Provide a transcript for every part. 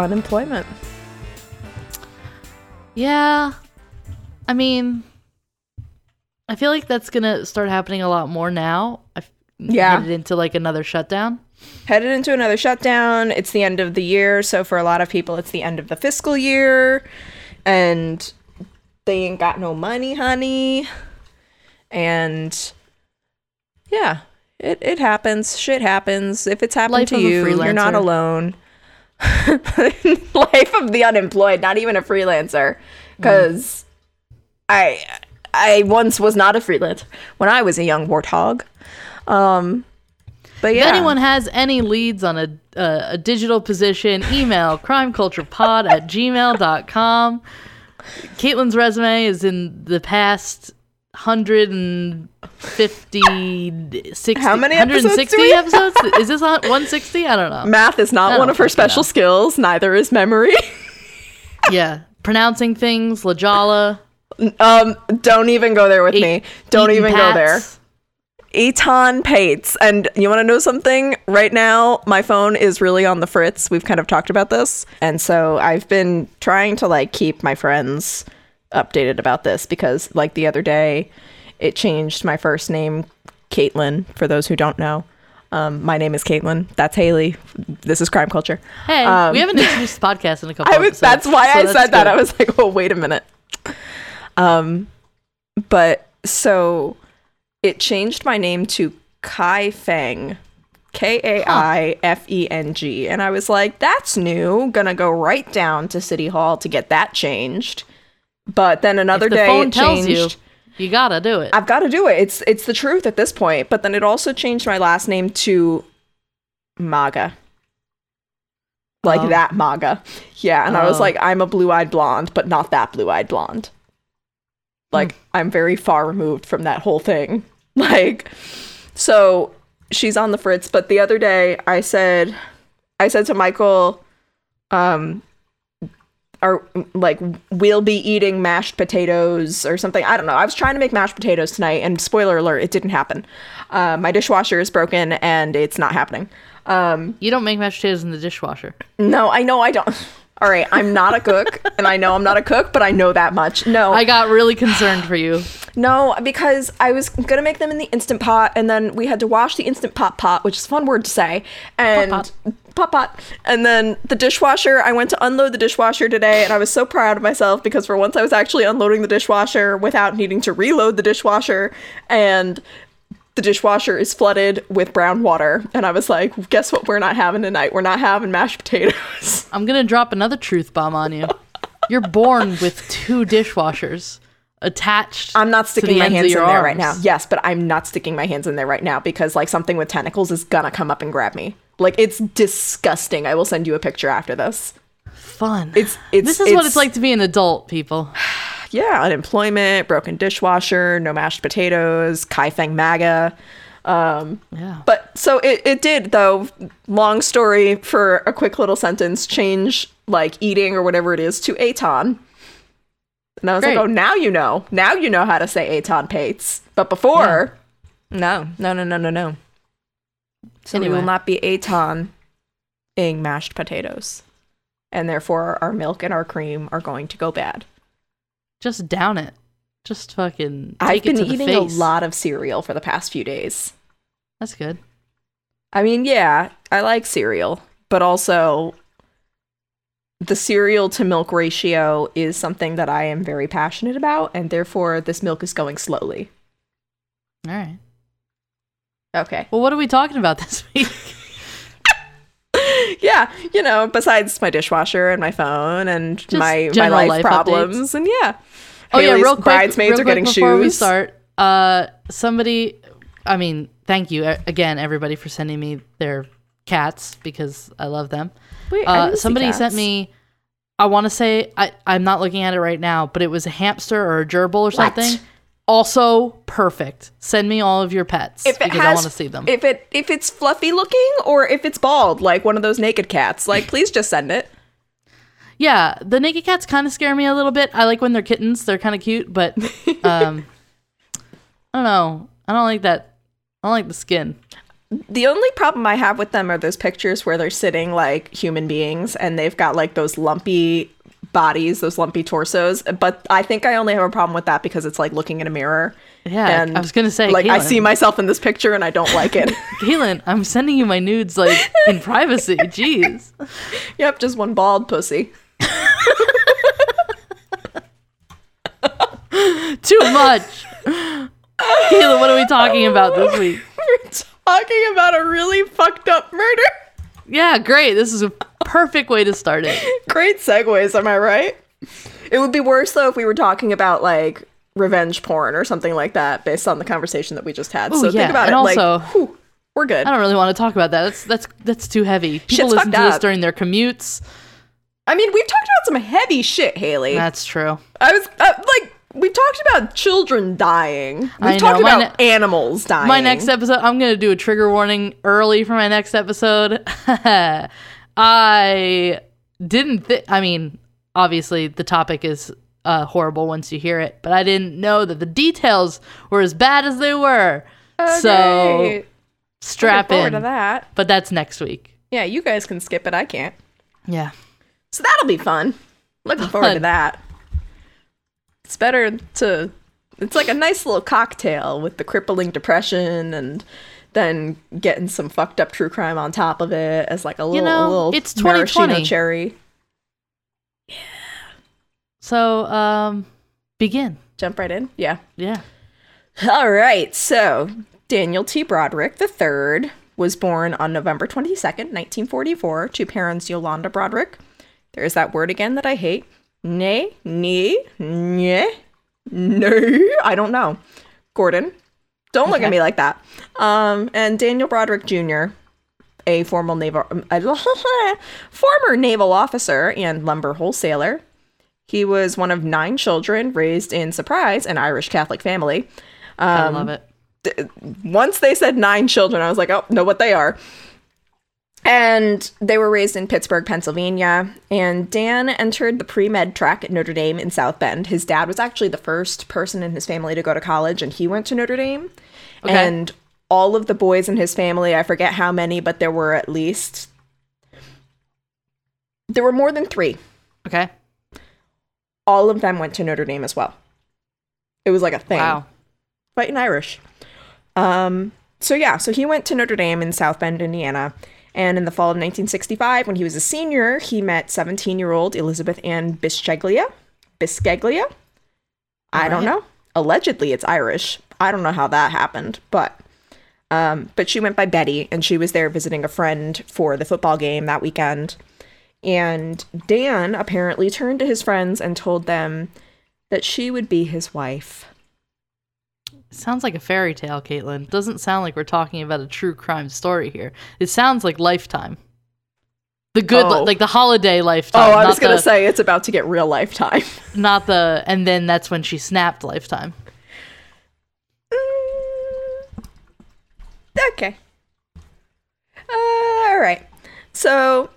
unemployment. Yeah. I mean, I feel like that's going to start happening a lot more now. I've Yeah. headed into like another shutdown. Headed into another shutdown. It's the end of the year, so for a lot of people, it's the end of the fiscal year, and they ain't got no money, honey. And yeah, it, it happens. Shit happens. If it's happened Life to you, you're not alone. Life of the unemployed, not even a freelancer. Because I I once was not a freelancer when I was a young warthog. Um, but yeah, If anyone has any leads on a, a, a digital position, email crimeculturepod at gmail.com. Caitlin's resume is in the past 150, 60, How many episodes 160 episodes? Is this on 160? I don't know. math is not one of her special know. skills. Neither is memory. yeah. Pronouncing things, Lajala. um, don't even go there with me. Don't even go there. Pats. Eton Pates. And you want to know something? Right now, my phone is really on the fritz. We've kind of talked about this. And so I've been trying to like keep my friends updated about this because like the other day, it changed my first name, Caitlin, for those who don't know. Um, my name is Caitlin. That's Haley. This is Crime Culture. Hey, Um, we haven't introduced the podcast in a couple I was, that's why so I that's said that. I was like, oh, wait a minute. Um, but so it changed my name to Kai Feng, K A I F E N G, and I was like, that's new. Gonna go right down to City Hall to get that changed. But then another the day phone it tells changed. you, you gotta do it. I've got to do it. It's it's the truth at this point. But then it also changed my last name to Maga. Like Oh. that Maga. Yeah, and I was Oh. like, I'm a blue-eyed blonde, but not that blue-eyed blonde. Like I'm very far removed from that whole thing. Like so she's on the fritz, but the other day I said I said to Michael um are like we'll be eating mashed potatoes or something. I don't know. I was trying to make mashed potatoes tonight, and spoiler alert, it didn't happen. Uh, my dishwasher is broken, and it's not happening. Um, You don't make mashed potatoes in the dishwasher. no, I know I don't. All right, I'm not a cook, and I know I'm not a cook, but I know that much. No, I got really concerned for you. no, because I was gonna make them in the instant pot, and then we had to wash the instant pot pot, which is a fun word to say, and Pot pot pot, pot. and then the dishwasher. I went to unload the dishwasher today, and I was so proud of myself because for once I was actually unloading the dishwasher without needing to reload the dishwasher, and the dishwasher is flooded with brown water, and I was like, guess what? We're not having tonight. We're not having mashed potatoes. I'm gonna drop another truth bomb on you. You're born with two dishwashers attached. I'm not to sticking my hands in your there right now. Yes, but I'm not sticking my hands in there right now because like something with tentacles is gonna come up and grab me. Like it's disgusting. I will send you a picture after this. Fun. It's it's this is what it's like to be an adult, people. Yeah, unemployment, broken dishwasher, no mashed potatoes, Kaifeng MAGA. Um, Yeah. but so it, it did though. Long story for a quick little sentence. Change like eating or whatever it is to Aton. And I was Great. like, oh, now you know. Now you know how to say Aton Pates. But before, no, no, no, no, no, no. So we will not be Aton ing mashed potatoes. And therefore, our milk and our cream are going to go bad. Just down it. Just fucking. Take I've it been eating a lot of cereal for the past few days. That's good. I mean, yeah, I like cereal, but also the cereal to milk ratio is something that I am very passionate about, and therefore this milk is going slowly. All right. Okay. Well, what are we talking about this week? Yeah, you know, besides my dishwasher and my phone and Just my my life, life problems, and yeah. Oh yeah, real quick. Bridesmaids real are getting quick before shoes. we start. Uh, somebody, I mean, thank you again, everybody, for sending me their cats because I love them. Wait, I Uh, somebody sent me. I want to say I I'm not looking at it right now, but it was a hamster or a gerbil or something. Also perfect. Send me all of your pets If it because I want to see them. If it if it's fluffy looking or if it's bald, like one of those naked cats, like please just send it. yeah, the naked cats kind of scare me a little bit. I like when they're kittens; they're kind of cute, but um, I don't know. I don't like that. I don't like the skin. The only problem I have with them are those pictures where they're sitting like human beings and they've got like those lumpy bodies, those lumpy torsos. But I think I only have a problem with that because it's like looking in a mirror. Yeah, and I was gonna say, like I see myself in this picture and I don't like it. Caitlin, I'm sending you my nudes like in privacy. Jeez. yep, just one bald pussy. Too much. Caitlin, what are we talking about this week? We're talking about a really fucked up murder. Yeah, great. This is a perfect way to start it. Great segues, am I right? It would be worse though if we were talking about like revenge porn or something like that based on the conversation that we just had. Ooh, so yeah, think about and it also- like whew, we're good. I don't really want to talk about that. That's that's that's too heavy. People Shit's listen to fucked this during their commutes. I mean, we've talked about some heavy shit, Haley. That's true. I was uh, like, we've talked about children dying. We've I know, talked about animals dying. My next episode, I'm going to do a trigger warning early for my next episode. I didn't think, I mean, obviously the topic is uh, horrible once you hear it, but I didn't know that the details were as bad as they were. So strap in. to that. But that's next week. Yeah, you guys can skip it. I can't. Yeah. So that'll be fun. Looking forward to that. It's better to. It's like a nice little cocktail with the crippling depression and then getting some fucked up true crime on top of it as like a little, know, a little it's 2020. cherry. Yeah. So, um, begin. Jump right in. Yeah. Yeah. All right. So Daniel T. Broderick III was born on November 22nd, 1944, to parents Yolanda Broderick. There's that word again that I hate. Nay, nee, nye, no, I don't know. Gordon. Don't look at me like that. Um, and Daniel Broderick Jr., a former naval, former naval officer and lumber wholesaler. He was one of nine children raised in Surprise, an Irish Catholic family. I Um, love it. once they said nine children, I was like, oh, know what they are. And they were raised in Pittsburgh, Pennsylvania. And Dan entered the pre med track at Notre Dame in South Bend. His dad was actually the first person in his family to go to college, and he went to Notre Dame. Okay. And all of the boys in his family, I forget how many, but there were at least. There were more than three. Okay. All of them went to Notre Dame as well. It was like a thing. Wow. fighting Irish. Um, so yeah, so he went to Notre Dame in South Bend, Indiana, and in the fall of 1965, when he was a senior, he met 17-year-old Elizabeth Ann Bisceglia. Bisceglia. I don't know. Allegedly, it's Irish. I don't know how that happened, but um, but she went by Betty, and she was there visiting a friend for the football game that weekend. And Dan apparently turned to his friends and told them that she would be his wife. Sounds like a fairy tale, Caitlin. Doesn't sound like we're talking about a true crime story here. It sounds like Lifetime. The good, Oh. like the holiday Lifetime. Oh, I was gonna say it's about to get real lifetime. not the, and then that's when she snapped Lifetime. okay. Uh, all right. So,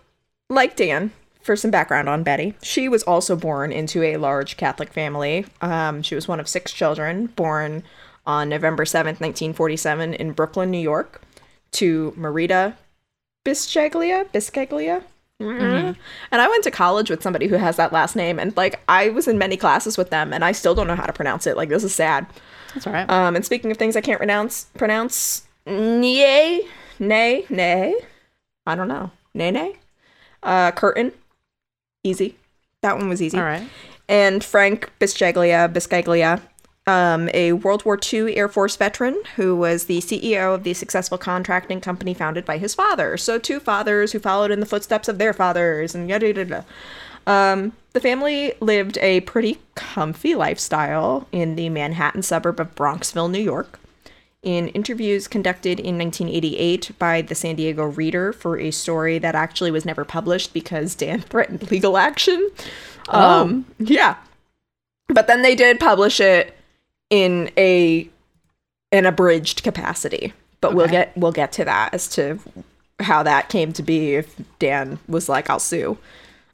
like Dan, for some background on Betty, she was also born into a large Catholic family. Um, she was one of six children, born on November 7th, 1947, in Brooklyn, New York, to Marita Bisceglia. Bisceglia? Mhm. And I went to college with somebody who has that last name, and like I was in many classes with them, and I still don't know how to pronounce it. Like this is sad. That's all right. Um, and speaking of things I can't pronounce, pronounce nay, nay, nay. I don't know. Nay, nay. Uh, curtain. Easy. That one was easy. all right. And Frank Bisceglia, Biscaglia, um, a World War II Air Force veteran who was the CEO of the successful contracting company founded by his father. So two fathers who followed in the footsteps of their fathers, and yada yada. Um, the family lived a pretty comfy lifestyle in the Manhattan suburb of Bronxville, New York. In interviews conducted in 1988 by the San Diego Reader for a story that actually was never published because Dan threatened legal action. Um, yeah. But then they did publish it in a an abridged capacity. But we'll get we'll get to that as to how that came to be if Dan was like, I'll sue.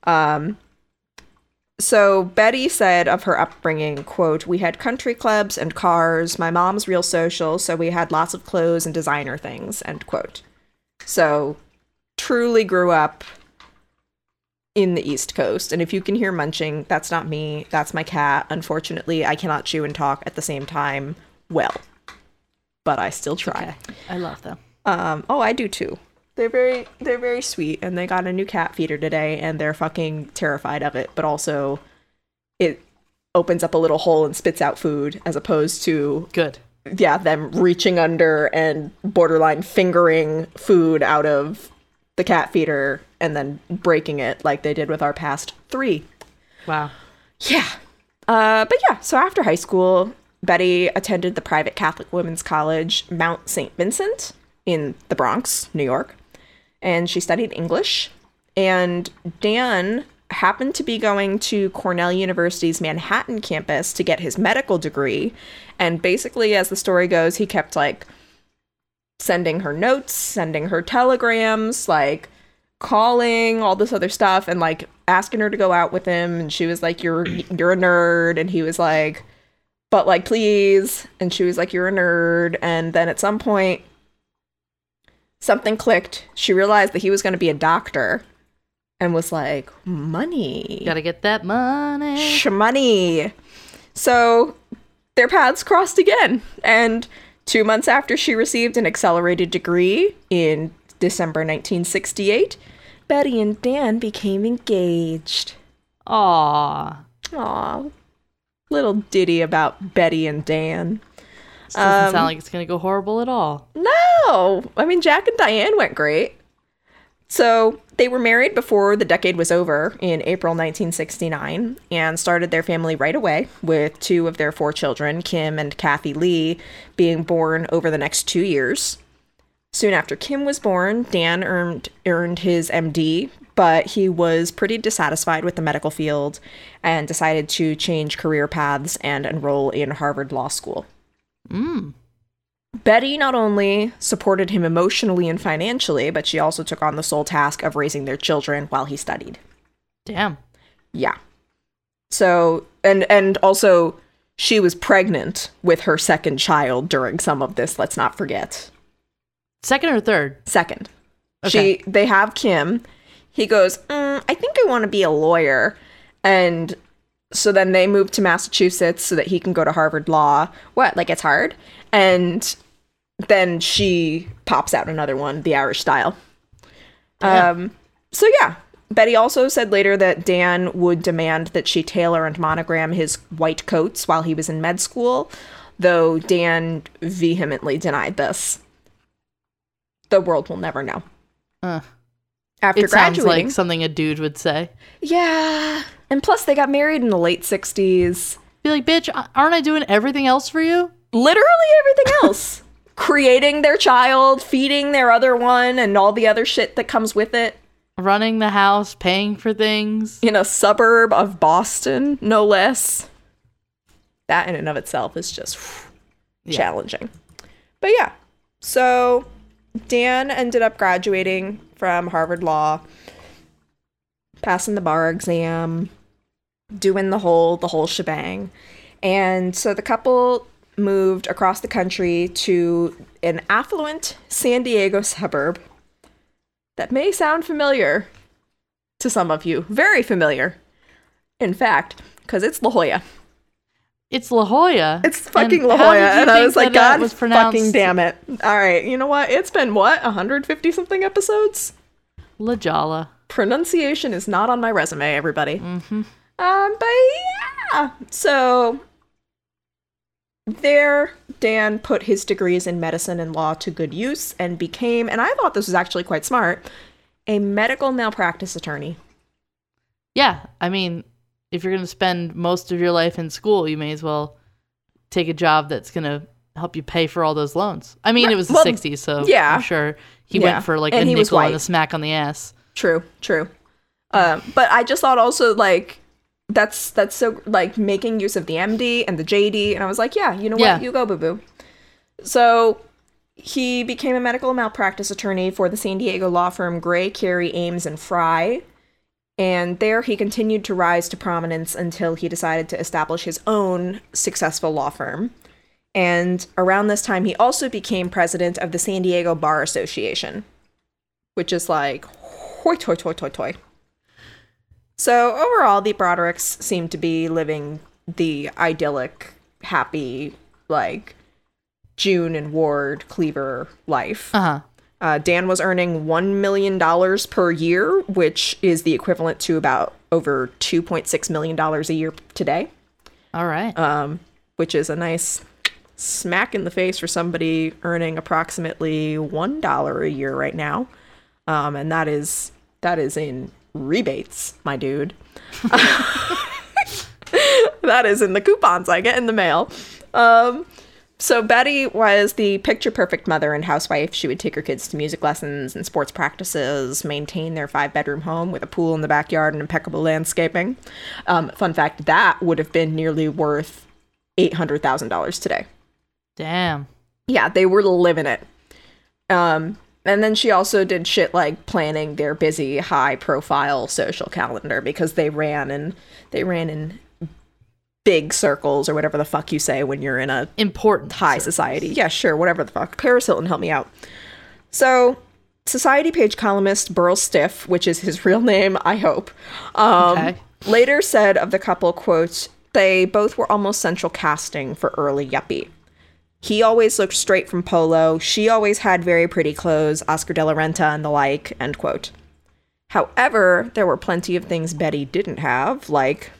Um so Betty said of her upbringing, quote, "We had country clubs and cars. My mom's real social, so we had lots of clothes and designer things." End quote. So truly grew up in the East Coast. And if you can hear munching, that's not me, that's my cat. Unfortunately, I cannot chew and talk at the same time well. But I still try. Okay. I love them. Um, oh, I do too. They're very they're very sweet and they got a new cat feeder today and they're fucking terrified of it, but also it opens up a little hole and spits out food as opposed to Good. yeah, them reaching under and borderline fingering food out of the cat feeder and then breaking it like they did with our past 3. Wow. Yeah. Uh, but yeah, so after high school, Betty attended the private Catholic women's college, Mount St. Vincent, in the Bronx, New York. And she studied English. And Dan happened to be going to Cornell University's Manhattan campus to get his medical degree. And basically, as the story goes, he kept like sending her notes, sending her telegrams, like calling, all this other stuff, and like asking her to go out with him. And she was like, "You're you're a nerd," and he was like, "But like, please." And she was like, "You're a nerd." And then at some point, something clicked. She realized that he was going to be a doctor, and was like, "Money, Gotta get that money. shmoney." So their paths crossed again, and two months after she received an accelerated degree in December 1968, Betty and Dan became engaged. Aw. Aw, little ditty about Betty and Dan. This doesn't Um, sound like it's gonna go horrible at all. No, I mean Jack and Diane went great. So they were married before the decade was over in April 1969 and started their family right away with two of their four children, Kim and Kathy Lee, being born over the next two years. Soon after Kim was born, Dan earned earned his MD, but he was pretty dissatisfied with the medical field and decided to change career paths and enroll in Harvard Law School. Mm. Betty not only supported him emotionally and financially, but she also took on the sole task of raising their children while he studied. Damn. Yeah. So, and and also she was pregnant with her second child during some of this, let's not forget. Second or third? Second. Okay. She they have Kim. He goes, mm, "I think I want to be a lawyer." And so then they move to Massachusetts so that he can go to Harvard Law. What? Like it's hard? And then she pops out another one, the Irish style. Um so yeah, Betty also said later that Dan would demand that she tailor and monogram his white coats while he was in med school, though Dan vehemently denied this. The world will never know. Uh, After it sounds graduating, like something a dude would say. yeah, and plus they got married in the late '60s. Be like, bitch, aren't I doing everything else for you? Literally everything else, creating their child, feeding their other one, and all the other shit that comes with it. Running the house, paying for things. in a suburb of Boston, no less. That in and of itself is just Yeah. challenging. But yeah, so Dan ended up graduating from Harvard Law, passing the bar exam, doing the whole the whole shebang. And so the couple moved across the country to an affluent San Diego suburb that may sound familiar to some of you. Very familiar. In fact, because it's La Jolla. It's La Jolla. It's fucking La Jolla. And I was like, God was fucking damn it. All right, you know what? It's been what? 150 something episodes? La Jolla. Pronunciation is not on my resume, everybody. Mm-hmm. Um, but yeah. So there, Dan put his degrees in medicine and law to good use and became, and I thought this was actually quite smart, a medical malpractice attorney. Yeah, I mean, if you're going to spend most of your life in school, you may as well take a job that's going to help you pay for all those loans. I mean, it was the Well, 60s, so yeah. I'm sure he Yeah. went for like And a nickel and a smack on the ass. True, true. Um, but I just thought also like that's that's so like making use of the MD and the JD, and I was like, yeah, you know Yeah. what, you go, boo boo. So he became a medical malpractice attorney for the San Diego law firm Gray, Cary, Ames, and Frye. And there he continued to rise to prominence until he decided to establish his own successful law firm. And around this time, he also became president of the San Diego Bar Association, which is like, hoi toi toi toi toi. So overall, the Brodericks seem to be living the idyllic, happy, like June and Ward Cleaver life. Uh huh. Uh, Dan was earning $1 million per year, which is the equivalent to about over $2.6 million a year today, All right. um, which is a nice smack in the face for somebody earning approximately $1 a year right now. Um, and that is that is in rebates, my dude. that is in the coupons I get in the mail. Um, so Betty was the picture perfect mother and housewife. She would take her kids to music lessons and sports practices, maintain their five bedroom home with a pool in the backyard and impeccable landscaping. Um, fun fact: that would have been nearly worth eight hundred thousand dollars today. Damn. Yeah, they were living it. Um, and then she also did shit like planning their busy, high profile social calendar because they ran and they ran in big circles or whatever the fuck you say when you're in a Important. high society. Yeah, sure, whatever the fuck. Paris Hilton, help me out. So, Society page columnist Burl Stiff, which is his real name, I hope, um, Okay. later said of the couple, quote, they both were almost central casting for early Yuppie. He always looked straight from polo. She always had very pretty clothes, Oscar de la Renta and the like, end quote. However, there were plenty of things Betty didn't have, like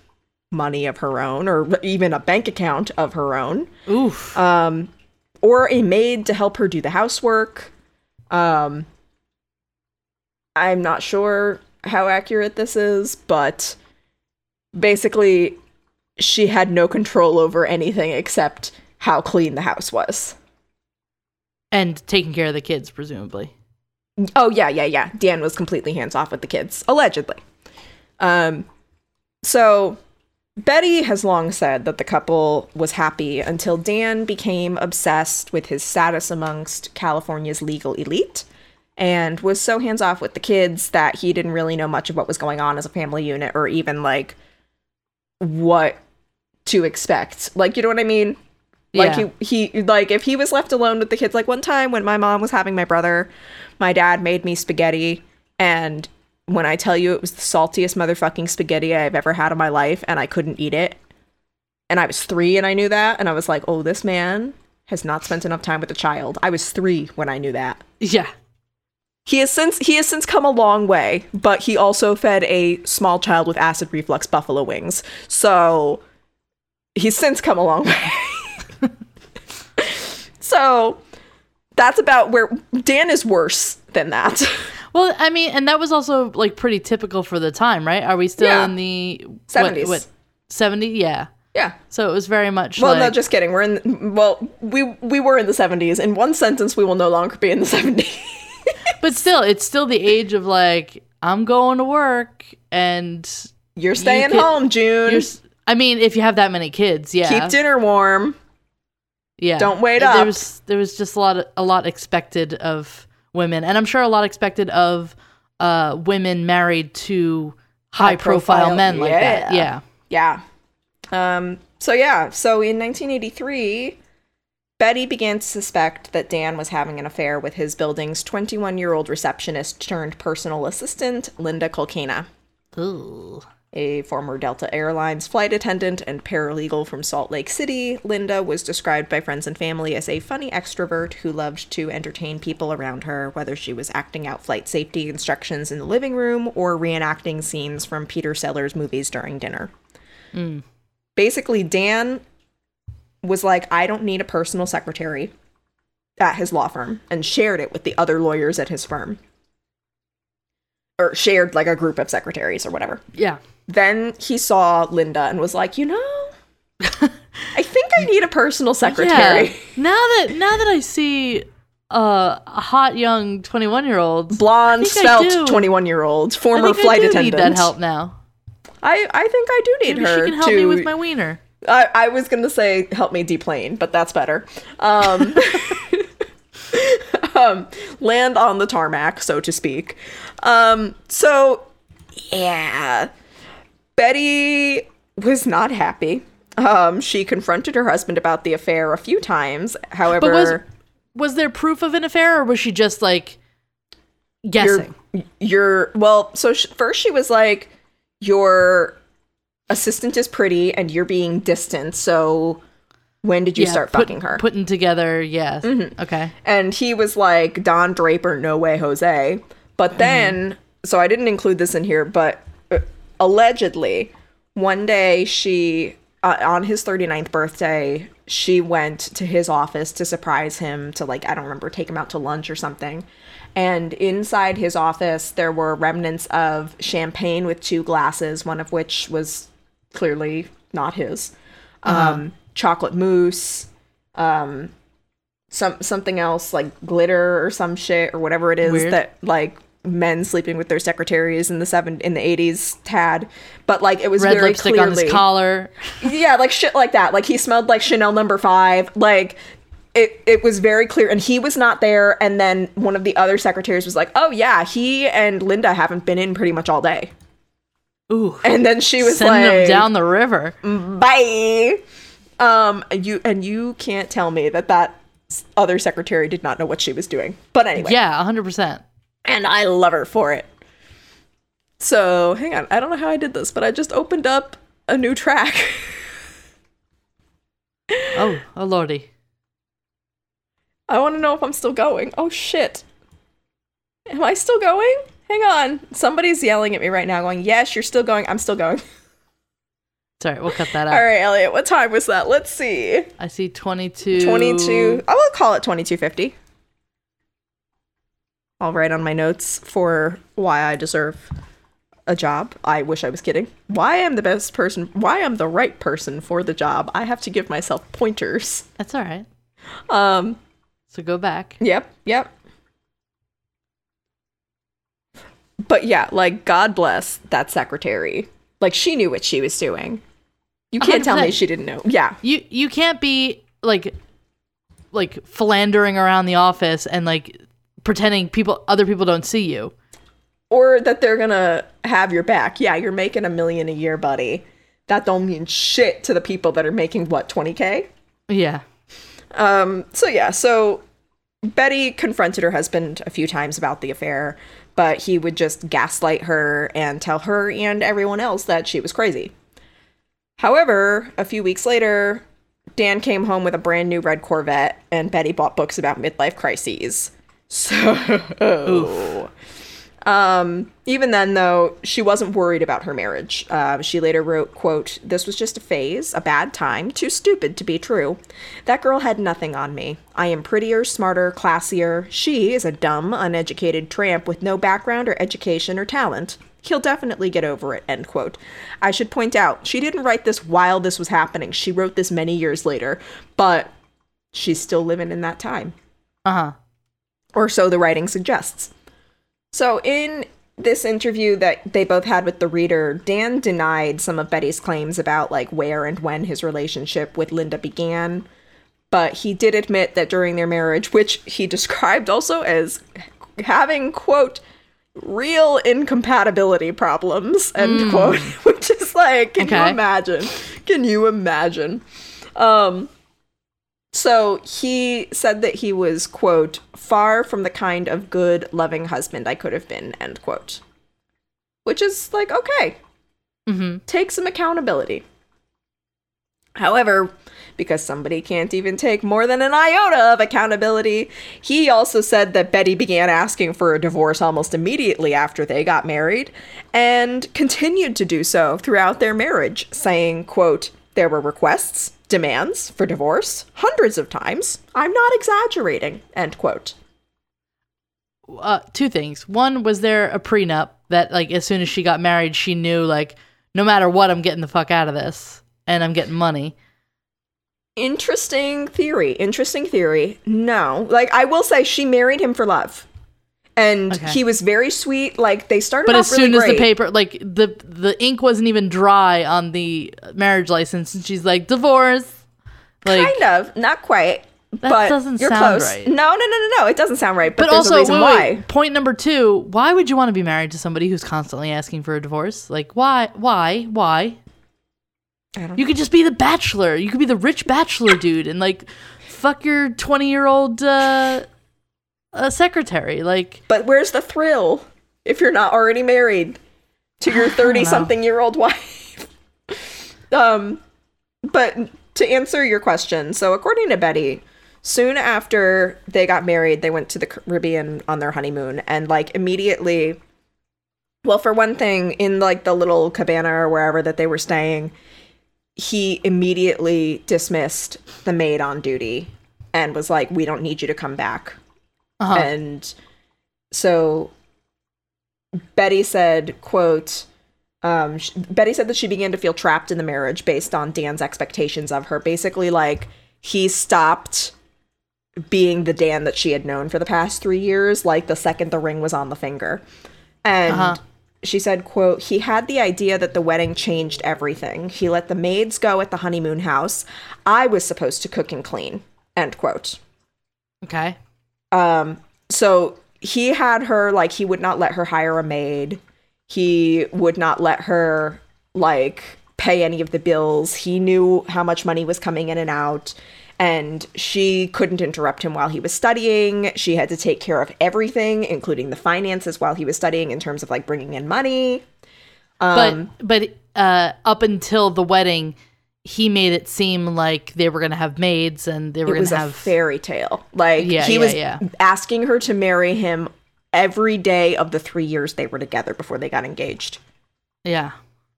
money of her own or even a bank account of her own Oof. or a maid to help her do the housework. Um, I'm not sure how accurate this is, but basically, she had no control over anything except how clean the house was. and taking care of the kids, presumably. Oh yeah, yeah, yeah. Dan was completely hands off with the kids, allegedly. Um, so Betty has long said that the couple was happy until Dan became obsessed with his status amongst California's legal elite and was so hands off with the kids that he didn't really know much of what was going on as a family unit or even like what to expect. Like, you know what I mean? Like Yeah. he he like if he was left alone with the kids like one time when my mom was having my brother, my dad made me spaghetti and when I tell you it was the saltiest motherfucking spaghetti I've ever had in my life and I couldn't eat it. And I was 3 and I knew that and I was like, "Oh, this man has not spent enough time with a child." I was 3 when I knew that. Yeah. He has since he has since come a long way, but he also fed a small child with acid reflux buffalo wings. So he's since come a long way. so that's about where Dan is worse than that. Well, I mean, and that was also like pretty typical for the time, right? Are we still Yeah. in the 70s. What, what 70? Yeah. yeah. So it was very much Well, like no, just kidding. We're in well, we we were in the 70s. In one sentence, we will no longer be in the 70s. but still it's still the age of like I'm going to work and You're staying could- home, June. I mean, if you have that many kids, yeah. Keep dinner warm. yeah. don't wait There up. was there was just a lot of, a lot expected of women and I'm sure a lot expected of uh women married to high profile, profile, men like that. yeah. Yeah. Yeah. Um, so yeah, so in 1983, Betty began to suspect that Dan was having an affair with his building's 21-year-old receptionist turned personal assistant, Linda Kolkena, Ooh. A former Delta Airlines flight attendant and paralegal from Salt Lake City. Linda was described by friends and family as a funny extrovert who loved to entertain people around her, whether she was acting out flight safety instructions in the living room or reenacting scenes from Peter Sellers movies during dinner basically Dan was like, I don't need a personal secretary at his law firm and shared it with the other lawyers at his firm. Or shared like a group of secretaries or whatever. Yeah. Then he saw Linda and was like, you know, I think I need a personal secretary. Yeah. Now that now that I see uh, a hot young 21 year old Blonde, svelte, 21 year old, I former think flight I do attendant. need that help now. I, I think I do need Maybe her she can help to me with my wiener. I, I was gonna say help me deplane, but that's better. Um, um, land on the tarmac, so to speak. Um, so Yeah. Betty was not happy. Um, she confronted her husband about the affair a few times. However, But was was there proof of an affair, or was she just like guessing? you're, you're well. So sh- first, she was like, "Your assistant is pretty, and you're being distant. So when did you start put- fucking her?" Putting together, yes. Mm-hmm. Okay. And he was like, Don Draper, no way, Jose. But then, so I didn't include this in here, but allegedly, one day she, uh, on his 39th birthday, she went to his office to surprise him to, like, I don't remember, take him out to lunch or something. And inside his office, there were remnants of champagne with two glasses, one of which was clearly not his. Um, chocolate mousse, um, some something else like glitter or some shit or whatever it is Weird. that like men sleeping with their secretaries in the seven in the eighties had. But like it was Red very lipstick clearly on his collar. yeah, like shit like that. Like he smelled like Chanel number five. Like it it was very clear and he was not there and then one of the other secretaries was like, "Oh yeah, he and Linda haven't been in pretty much all day." Ooh. And then she was Sending like, them down the river. "Bye." Um you and you can't tell me that that other secretary did not know what she was doing. But anyway, Yeah, hundred percent. And I love her for it. So, hang on. I don't know how I did this, but I just opened up a new track. Oh, oh lordy. I want to know if I'm still going. Oh shit. Am I still going? Hang on. Somebody's yelling at me right now going, "Yes, you're still going." I'm still going. Sorry, we'll cut that out. All right, Elliot. What time was that? Let's see. I see twenty-two. 22. I will call it 2250. I'll write on my notes for why I deserve a job. I wish I was kidding. Why I'm the best person, why I'm the right person for the job. I have to give myself pointers. That's all right. Um, So go back. Yep, yep. But yeah, like God bless that secretary. Like she knew what she was doing. You can't tell me she didn't know. Yeah. You you can't be like like philandering around the office and like pretending people other people don't see you. Or that they're gonna have your back. Yeah, you're making a million a year, buddy. That don't mean shit to the people that are making what, 20k? Yeah. Um, so yeah, so Betty confronted her husband a few times about the affair, but he would just gaslight her and tell her and everyone else that she was crazy. However, a few weeks later, Dan came home with a brand new red Corvette, and Betty bought books about midlife crises. So, um, even then, though, she wasn't worried about her marriage. Uh, she later wrote, "quote This was just a phase, a bad time, too stupid to be true. That girl had nothing on me. I am prettier, smarter, classier. She is a dumb, uneducated tramp with no background or education or talent." He'll definitely get over it. End quote. I should point out, she didn't write this while this was happening. She wrote this many years later, but she's still living in that time Uh-huh. Or so the writing suggests. So, in this interview that they both had with the reader, Dan denied some of Betty's claims about like where and when his relationship with Linda began, but he did admit that during their marriage, which he described also as having quote real incompatibility problems end quote which is like can you imagine? Can you imagine? Um so he said that he was, quote, far from the kind of good, loving husband I could have been, end quote. Which is like, okay, Mm-hmm. take some accountability. However, because somebody can't even take more than an iota of accountability, he also said that Betty began asking for a divorce almost immediately after they got married and continued to do so throughout their marriage, saying, quote, there were requests, demands for divorce hundreds of times. I'm not exaggerating, end quote. Uh, two things. One, was there a prenup that like as soon as she got married, she knew like no matter what, I'm getting the fuck out of this and I'm getting money. Interesting theory. Interesting theory. No. Like I will say she married him for love. And Okay. he was very sweet. Like they started But off as really soon as great. the paper, like the the ink wasn't even dry on the marriage license, and she's like divorce. Like kind of, not quite. That but doesn't you're sound close. right. No, no, no, no, no. It doesn't sound right. But, But also, wait, why. wait, point number two: Why would you want to be married to somebody who's constantly asking for a divorce? Like, why, why, why? I don't You could just be the bachelor. You could be the rich bachelor dude, and like, fuck your twenty-year-old uh, uh, secretary. Like, But where's the thrill if you're not already married to your 30 something year old wife? um, but to answer your question, so according to Betty, soon after they got married, they went to the Caribbean on their honeymoon and like immediately well, for one thing, in like the little cabana or wherever that they were staying, he immediately dismissed the maid on duty and was like, "We don't need you to come back." Uh and so betty said quote um, sh- betty said that she began to feel trapped in the marriage based on dan's expectations of her. Basically like he stopped being the dan that she had known for the past three years like the second the ring was on the finger. And Uh-huh. she said quote he had the idea that the wedding changed everything. He let the maids go at the honeymoon house. I was supposed to cook and clean end quote. Okay, um so he had her like he would not let her hire a maid. He would not let her like pay any of the bills. He knew how much money was coming in and out and she couldn't interrupt him while he was studying. She had to take care of everything including the finances while he was studying in terms of like bringing in money. Um, but but uh, up until the wedding, he made it seem like they were gonna have maids and they were gonna was a have fairy tale like Yeah, he yeah, was yeah. asking her to marry him every day of the three years they were together before they got engaged yeah.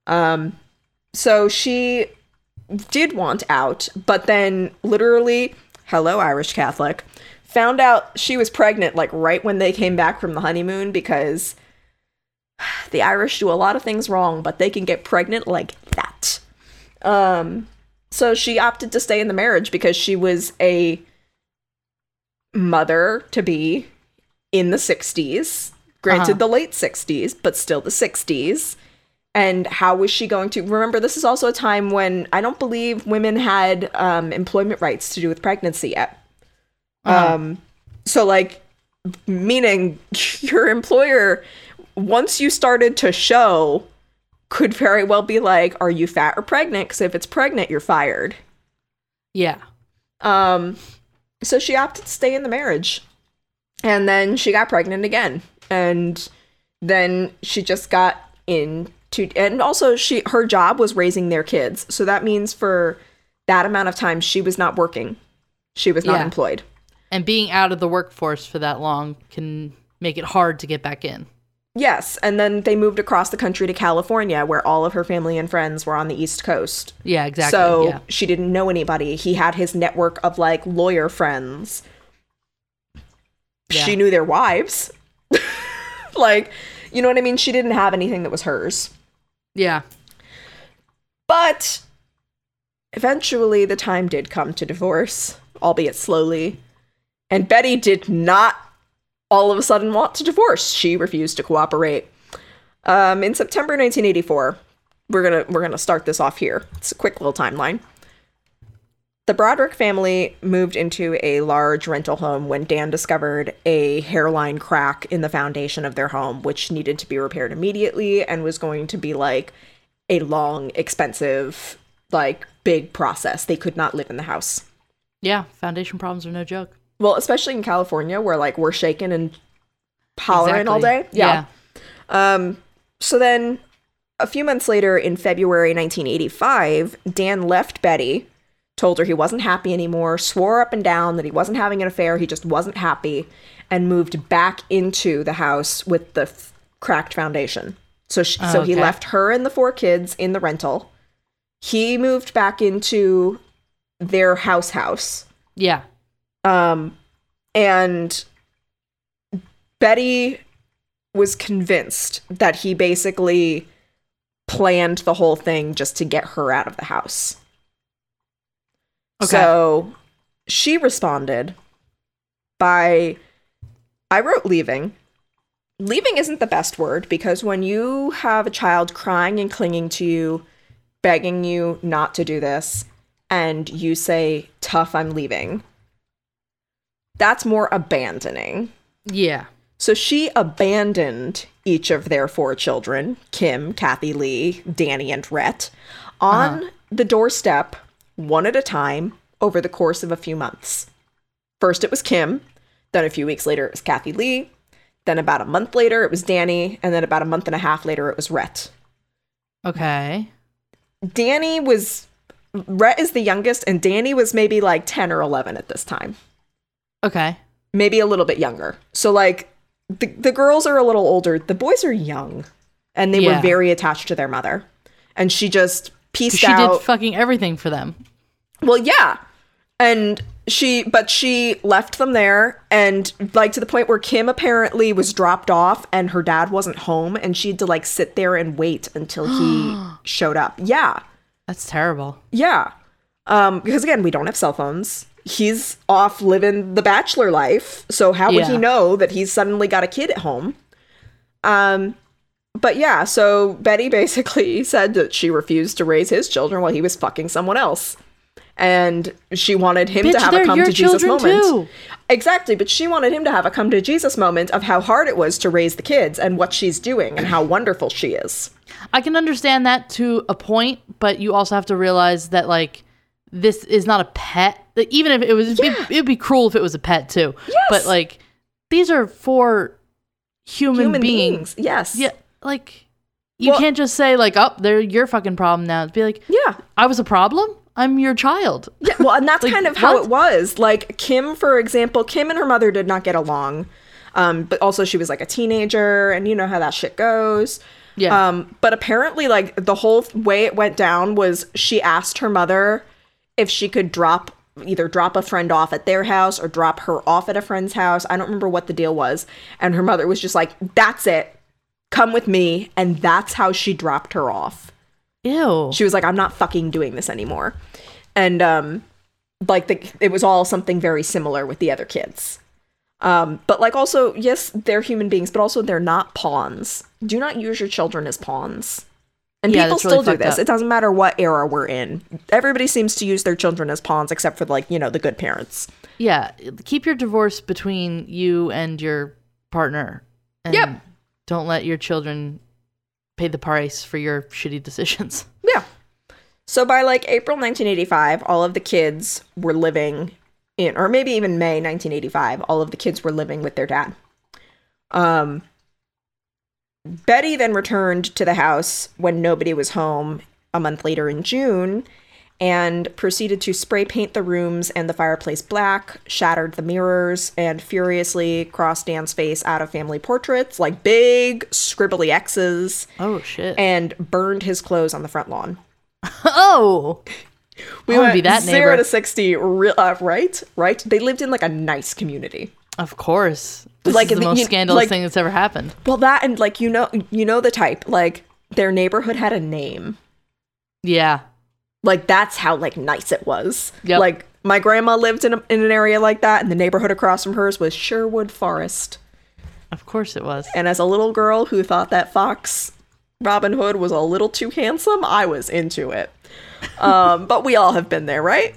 Um, so she did want out, but then literally, hello, Irish Catholic, found out she was pregnant like right when they came back from the honeymoon because the Irish do a lot of things wrong, but they can get pregnant like that. Um, so she opted to stay in the marriage because she was a mother to be in the 60s. Granted, Uh-huh. the late 60s, but still the 60s. And how was she going to remember? This is also a time when I don't believe women had um, employment rights to do with pregnancy yet. Uh-huh. Um, so, like, meaning your employer, once you started to show, could very well be like, "Are you fat or pregnant?" Because if it's pregnant, you're fired. Yeah. Um, so she opted to stay in the marriage, and then she got pregnant again, and then she just got into, and also she her job was raising their kids, so that means for that amount of time she was not working, she was not Yeah. employed. And being out of the workforce for that long can make it hard to get back in. Yes, and then they moved across the country to California, where all of her family and friends were on the East Coast. Yeah, exactly. So yeah. she didn't know anybody. He had his network of like lawyer friends. Yeah. She knew their wives. like, you know what I mean? She didn't have anything that was hers. Yeah. But eventually the time did come to divorce, albeit slowly. And Betty did not all of a sudden want to divorce. She refused to cooperate. Um, in September 1984, we're gonna we're gonna start this off here. It's a quick little timeline. The Broderick family moved into a large rental home when Dan discovered a hairline crack in the foundation of their home, which needed to be repaired immediately and was going to be like a long, expensive, like big process. They could not live in the house. Yeah. Foundation problems are no joke. Well, especially in California where like we're shaking and hollering all day. Exactly. Yeah. Um so then a few months later in February 1985, Dan left Betty, told her he wasn't happy anymore, swore up and down that he wasn't having an affair, he just wasn't happy, and moved back into the house with the f- cracked foundation. So sh so he left her and the four kids in the rental. He moved back into their house house. Yeah. Um, and Betty was convinced that he basically planned the whole thing just to get her out of the house. Okay. So she responded by I wrote leaving. Leaving isn't the best word because when you have a child crying and clinging to you, begging you not to do this, and you say, tough, I'm leaving, That's more abandoning. Yeah. So she abandoned each of their four children Kim, Kathy Lee, Danny, and Rhett on uh-huh. the doorstep, one at a time, over the course of a few months. First, it was Kim. Then, a few weeks later, it was Kathy Lee. Then, about a month later, it was Danny. And then, about a month and a half later, it was Rhett. Okay. Danny was. Rhett is the youngest, and Danny was maybe like 10 or 11 at this time. Okay. maybe a little bit younger. So like the the girls are a little older. The boys are young, and they Yeah. were very attached to their mother. And she just pieced She out. She did fucking everything for them. well, yeah, and she but she left them there, and like to the point where Kim apparently was dropped off, and her dad wasn't home, and she had to like sit there and wait until he showed up. Yeah. That's terrible. Yeah. Um, because again, we don't have cell phones. He's off living the bachelor life. So how would he know that he's suddenly got a kid at home? Um, but yeah, so Betty basically said that she refused to raise his children while he was fucking someone else. And she wanted him Bitch, to have a come to Jesus moment. too. Exactly, but she wanted him to have a come to Jesus moment of how hard it was to raise the kids and what she's doing and how wonderful she is. I can understand that to a point, but you also have to realize that like this is not a pet. Even if it was, it'd, be, it'd be cruel if it was a pet too. But like these are four human, Human beings. beings, yes. Yeah, like you Well- can't just say like, "Oh, they're your fucking problem now." It'd be like, Yeah. I was a problem. I'm your child." Yeah, well, and that's Like, kind of how what? it was. Like Kim, for example, Kim and her mother did not get along. Um, but also she was like a teenager, and you know how that shit goes. Yeah. Um, but apparently, like the whole way it went down was she asked her mother if she could drop either drop a friend off at their house or drop her off at a friend's house. I don't remember what the deal was. And her mother was just like, "That's it, come with me," and that's how she dropped her off. Ew. she was like i'm not fucking doing this anymore. And um like the it was all something very similar with the other kids. Um but like also yes they're human beings but also they're not pawns. Do not use your children as pawns and Yeah, people that's really still do this up. it doesn't matter what era we're in everybody seems to use their children as pawns except for like you know the good parents Yeah, keep your divorce between you and your partner. And Yep. Don't let your children pay the price for your shitty decisions. Yeah. So by like April 1985, all of the kids were living in, or maybe even May 1985, all of the kids were living with their dad. Um, Betty then returned to the house when nobody was home a month later in June and proceeded to spray paint the rooms and the fireplace black, shattered the mirrors, and furiously crossed Dan's face out of family portraits like big scribbly X's Oh shit. and burned his clothes on the front lawn. oh. We would be that zero neighbor. to sixty, re- uh, right? Right? They lived in like a nice community. Of course. This Like, is the most you- scandalous like- thing that's ever happened. Well, that and like you know, you know the type. Like their neighborhood had a name. Yeah. Like that's how like nice it was. Yep. Like my grandma lived in a, in an area like that, and the neighborhood across from hers was Sherwood Forest. Of course it was. And as a little girl who thought that Fox Robin Hood was a little too handsome, I was into it. Um, but we all have been there, right?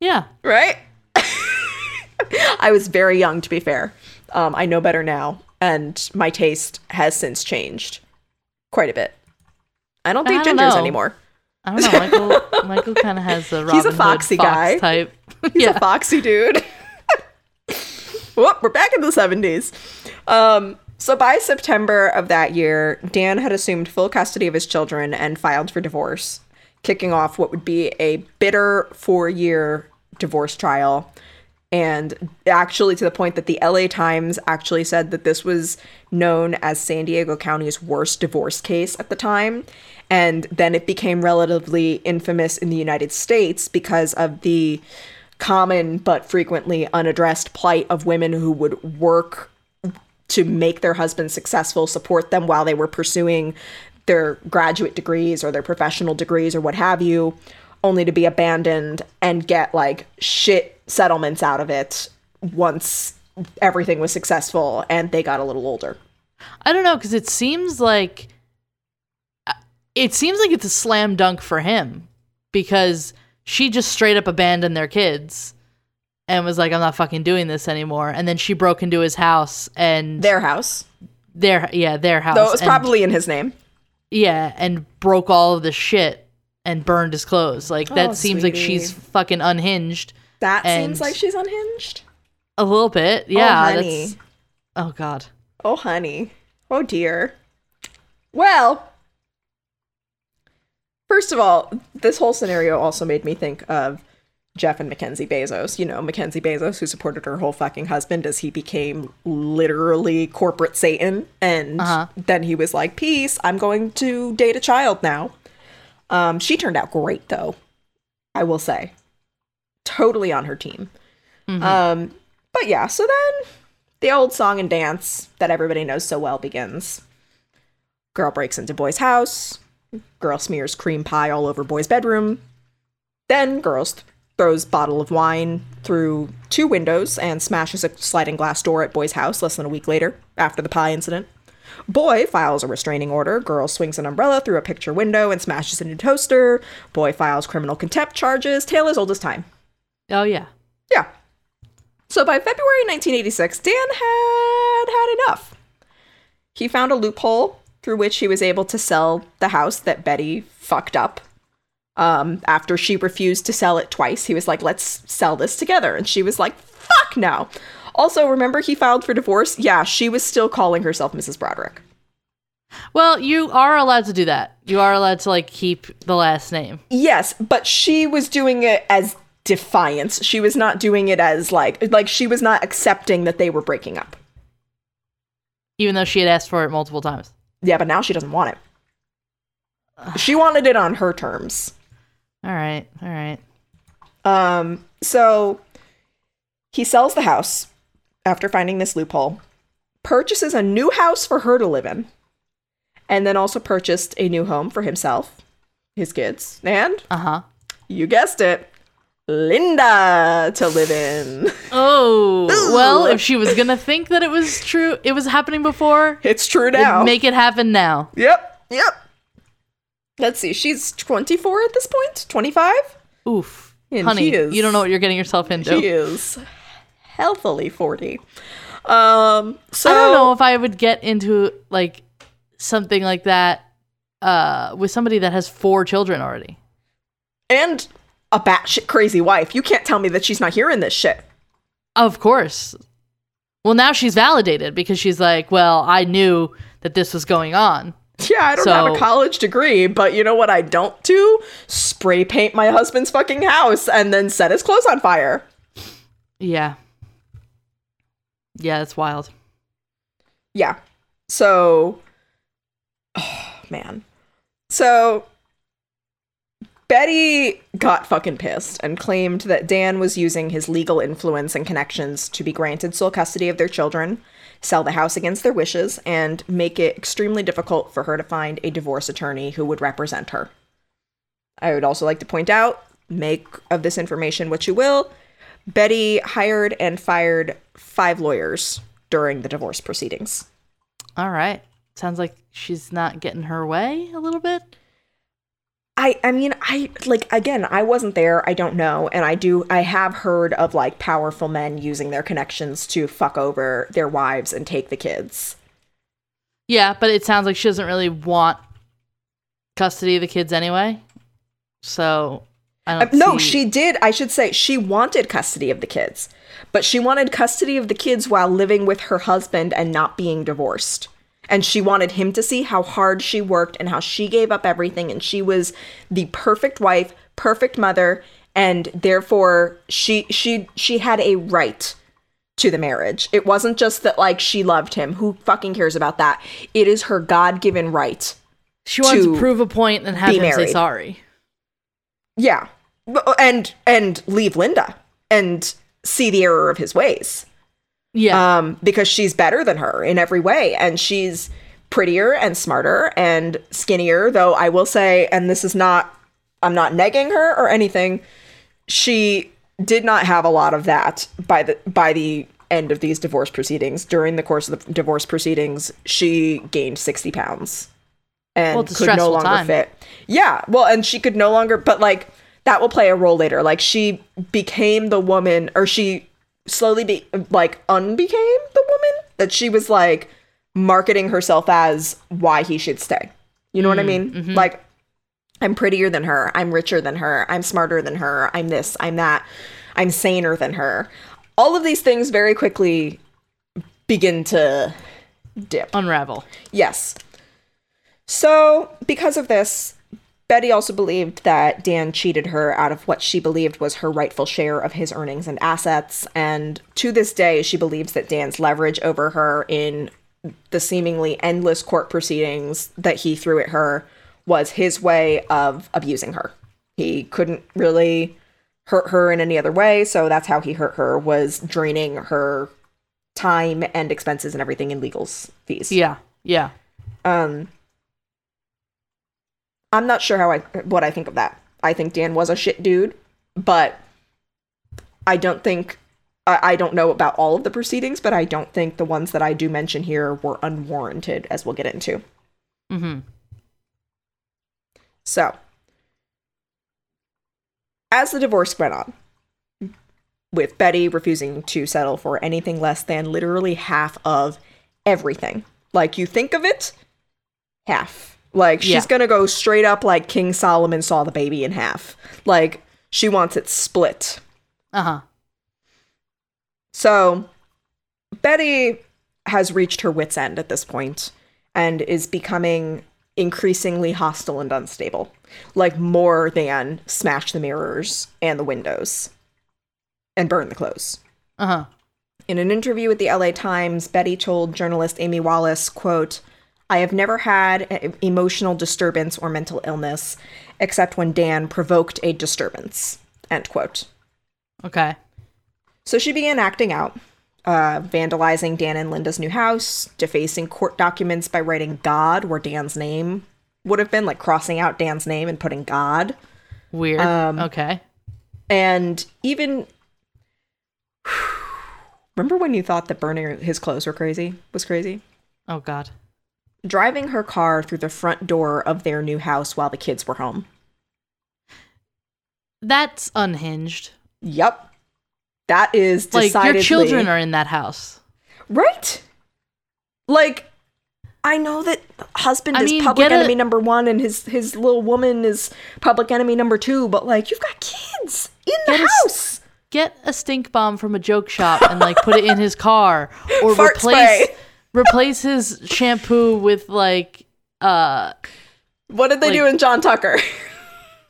Yeah. right? I was very young, to be fair. Um, I know better now, and my taste has since changed quite a bit. I don't date I don't gingers know. anymore. I don't know. Michael Michael kind of has a Robin He's a Hood foxy fox guy. type. He's yeah. a foxy dude. Whoop, we're back in the 70s. Um, so by September of that year, Dan had assumed full custody of his children and filed for divorce, kicking off what would be a bitter four year divorce trial. And actually, to the point that the LA Times actually said that this was known as San Diego County's worst divorce case at the time. And then it became relatively infamous in the United States because of the common but frequently unaddressed plight of women who would work to make their husbands successful, support them while they were pursuing their graduate degrees or their professional degrees or what have you, only to be abandoned and get like shit settlements out of it once everything was successful and they got a little older. I don't know because it seems like uh, it seems like it's a slam dunk for him because she just straight up abandoned their kids and was like, I'm not fucking doing this anymore. And then she broke into his house and Their house. their yeah, their house. Though it was and- probably in his name. Yeah, and broke all of the shit and burned his clothes. Like that Oh, seems like she's fucking unhinged. That And- seems like she's unhinged. A little bit. Yeah. oh, honey. that's Oh god. Oh, honey. Oh, dear. Well, first of all, this whole scenario also made me think of Jeff and Mackenzie Bezos. You know, Mackenzie Bezos, who supported her whole fucking husband as he became literally corporate Satan. And Uh-huh. then he was like, Peace, I'm going to date a child now. Um, she turned out great, though, I will say. Totally on her team. Um, but yeah, so then the old song and dance that everybody knows so well begins. Girl breaks into boy's house. Girl smears cream pie all over boy's bedroom. Then girl th- throws bottle of wine through two windows and smashes a sliding glass door at boy's house less than a week later after the pie incident. Boy files a restraining order. Girl swings an umbrella through a picture window and smashes it into toaster. Boy files criminal contempt charges. Tale as old as time. Oh yeah. Yeah. So by February 1986, Dan had had enough. He found a loophole through which he was able to sell the house that Betty fucked up. Um, after she refused to sell it twice, he was like, let's sell this together. And she was like, fuck no. Also, remember he filed for divorce? Yeah, she was still calling herself Mrs. Broderick. Well, you are allowed to do that. You are allowed to like keep the last name. Yes, but she was doing it as defiance. She was not doing it as like like she was not accepting that they were breaking up. Even though she had asked for it multiple times. Yeah, but now she doesn't want it. She wanted it on her terms. All right. All right. Um, so he sells the house after finding this loophole, purchases a new house for her to live in, and then also purchased a new home for himself, his kids, and Uh-huh. you guessed it, Linda to live in. Oh. Well, if she was going to think that it was true, it was happening before, It's true now. make it happen now. yep, yep. Let's see, she's 24 at this point? 25? Oof. And Honey, is- you don't know what you're getting yourself into. She is healthily 40. Um, so I don't know if I would get into like something like that uh with somebody that has four children already. and a batshit crazy wife. You can't tell me that she's not hearing this shit. Of course. Well, now she's validated because she's like, well, I knew that this was going on. Yeah, I don't have a college degree, but you know what I don't do? Spray paint my husband's fucking house and then set his clothes on fire. Yeah. Yeah, it's wild. Yeah. So, oh, man. So, Betty got fucking pissed and claimed that Dan was using his legal influence and connections to be granted sole custody of their children, sell the house against their wishes, and make it extremely difficult for her to find a divorce attorney who would represent her. I would also like to point out make of this information what you will. Betty hired and fired five lawyers during the divorce proceedings. All right. Sounds like she's not getting her way a little bit. I I mean I like again I wasn't there I don't know and I do I have heard of like powerful men using their connections to fuck over their wives and take the kids. Yeah, but it sounds like she doesn't really want custody of the kids anyway. So I Uh, don't no, see- she did. I should say she wanted custody of the kids, but she wanted custody of the kids while living with her husband and not being divorced. And she wanted him to see how hard she worked and how she gave up everything and she was the perfect wife, perfect mother, and therefore she she she had a right to the marriage. It wasn't just that like she loved him. Who fucking cares about that? It is her God-given right she wants to to prove a point and have him say married. sorry. Yeah. And and leave Linda and see the error of his ways. Yeah. Um because she's better than her in every way and she's prettier and smarter and skinnier though I will say and this is not I'm not negging her or anything. She did not have a lot of that by the by the end of these divorce proceedings. During the course of the divorce proceedings, she gained 60 pounds and Well, could no longer time. fit. Yeah, well, and she could no longer, but like that will play a role later. Like she became the woman, or she slowly be like unbecame the woman that she was like marketing herself as why he should stay. You know what I mm, mean? Mm-hmm. Like I'm prettier than her. I'm richer than her. I'm smarter than her. I'm this. I'm that. I'm saner than her. All of these things very quickly begin to dip. Unravel. Yes. So, because of this, Betty also believed that Dan cheated her out of what she believed was her rightful share of his earnings and assets. And to this day, she believes that Dan's leverage over her in the seemingly endless court proceedings that he threw at her was his way of abusing her. He couldn't really hurt her in any other way, so that's how he hurt her was draining her time and expenses and everything in legal fees. Yeah. Yeah. Um, I'm not sure how I what I think of that. I think Dan was a shit dude, but I don't think I, I don't know about all of the proceedings, but I don't think the ones that I do mention here were unwarranted, as we'll get into. Mm-hmm. So, as the divorce went on, with Betty refusing to settle for anything less than literally half of everything. Like you think of it, half. Like she's Yeah. gonna go straight up like King Solomon saw the baby in half. Like she wants it split. Uh huh. So Betty has reached her wits' end at this point and is becoming increasingly hostile and unstable. Like more than smash the mirrors and the windows and burn the clothes. Uh huh. In an interview with the LA Times, Betty told journalist Amy Wallace, quote, I have never had emotional disturbance or mental illness except when Dan provoked a disturbance. End quote. Okay. So she began acting out, uh, vandalizing Dan and Linda's new house, defacing court documents by writing God where Dan's name would have been, like crossing out Dan's name and putting God. Weird. Um, okay. And even. Remember when you thought that burning his clothes were crazy? Was crazy? Oh God. Driving her car through the front door of their new house while the kids were home. That's unhinged. Yep. That is Like your children are in that house. Right? Like, I know that husband I is mean, public get a- enemy number one and his his little woman is public enemy number two, but like you've got kids in the Get a house. Get a stink bomb from a joke shop and like put it in his car, or Fart replace spray. Replace his shampoo with like uh What did they do in John Tucker?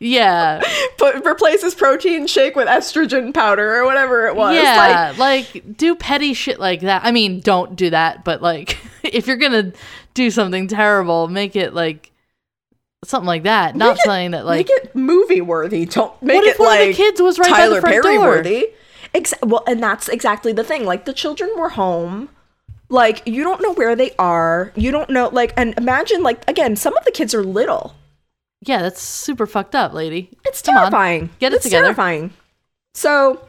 yeah Put replace his protein shake with estrogen powder or whatever it was. Like, yeah like, do petty shit like that. I mean, don't do that, but like if you're gonna do something terrible, make it like something like that. Not it- something that like make it movie worthy. Don't make What it if one of the kids was right by the front Perry door? worthy. Ex- well, and that's exactly the thing. Like the children were home. Like you don't know where they are. You don't know like and imagine like again, some of the kids are little. yeah, that's super fucked up, lady. It's Come on. terrifying. Get it it's together. terrifying. So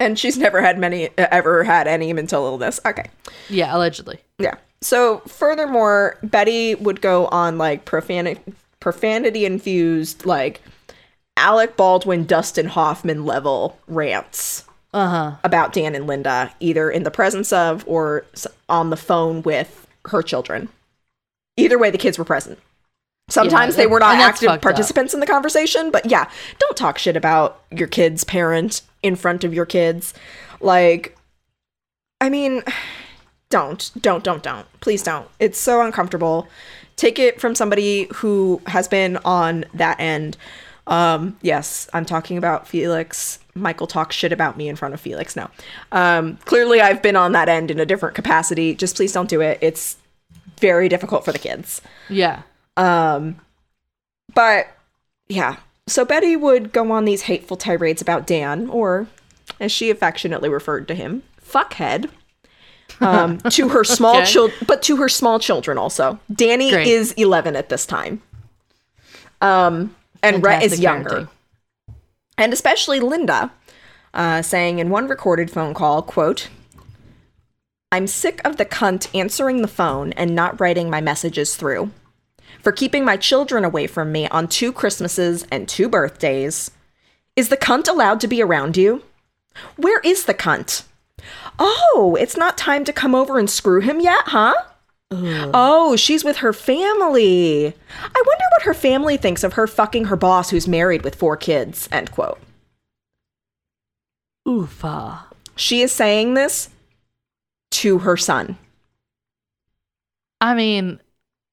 and she's never had many ever had any mental illness. Okay. Yeah, allegedly. Yeah. So furthermore, Betty would go on like profanity profanity infused like Alec Baldwin, Dustin Hoffman level rants Uh huh. about Dan and Linda, either in the presence of or on the phone with her children. Either way, the kids were present. Sometimes they were not active fucked up. participants in the conversation, but yeah, don't talk shit about your kid's parent in front of your kids. Like, I mean, don't, don't, don't, don't. Please don't. It's so uncomfortable. Take it from somebody who has been on that end. Um, yes, I'm talking about Felix. Michael talks shit about me in front of Felix. No. Um, clearly I've been on that end in a different capacity. Just please don't do it. It's very difficult for the kids. Yeah. Um, but yeah, so Betty would go on these hateful tirades about Dan, or as she affectionately referred to him, fuckhead. Um, to her small Okay. children, but to her small children also. Danny Great. is 11 at this time. Um, and Rhett is younger parenting. and especially Linda, uh, saying in one recorded phone call, quote, I'm sick of the cunt answering the phone and not writing my messages through. for keeping my children away from me on two Christmases and two birthdays. Is the cunt allowed to be around you? Where is the cunt? Oh, it's not time to come over and screw him yet, huh? Oh, she's with her family. I wonder what her family thinks of her fucking her boss who's married with four kids. End quote. Oofa. She is saying this to her son. I mean,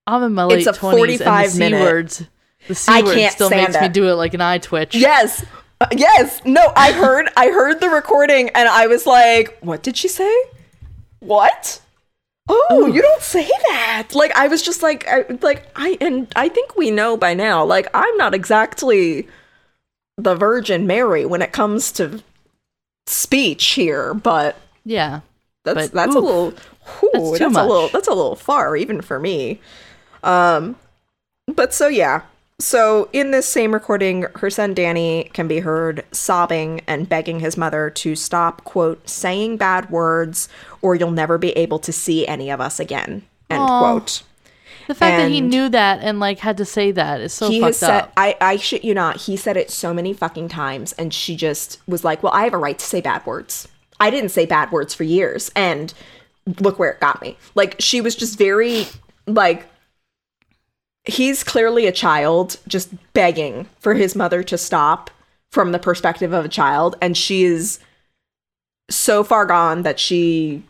I'm in my late It's a 20s and 45 the C words. The C I word can't still makes me do it like an eye twitch. Yes. Uh, yes. No, I heard I heard the recording and I was like, what did she say? What? Oh, you don't say that. Like I was just like I, like I and I think we know by now. Like I'm not exactly the Virgin Mary when it comes to speech here, but Yeah. that's But, that's a little whew, that's that's, a little that's a little far even for me. Um but so yeah. So in this same recording, her son Danny can be heard sobbing and begging his mother to stop, quote, saying bad words or you'll never be able to see any of us again. End Aw. quote. The fact that he knew that and like had to say that is so he fucked has said up. I, I shit you not, he said it so many fucking times and she just was like, Well, I have a right to say bad words. I didn't say bad words for years and look where it got me. Like she was just very like he's clearly a child just begging for his mother to stop from the perspective of a child and she is so far gone that she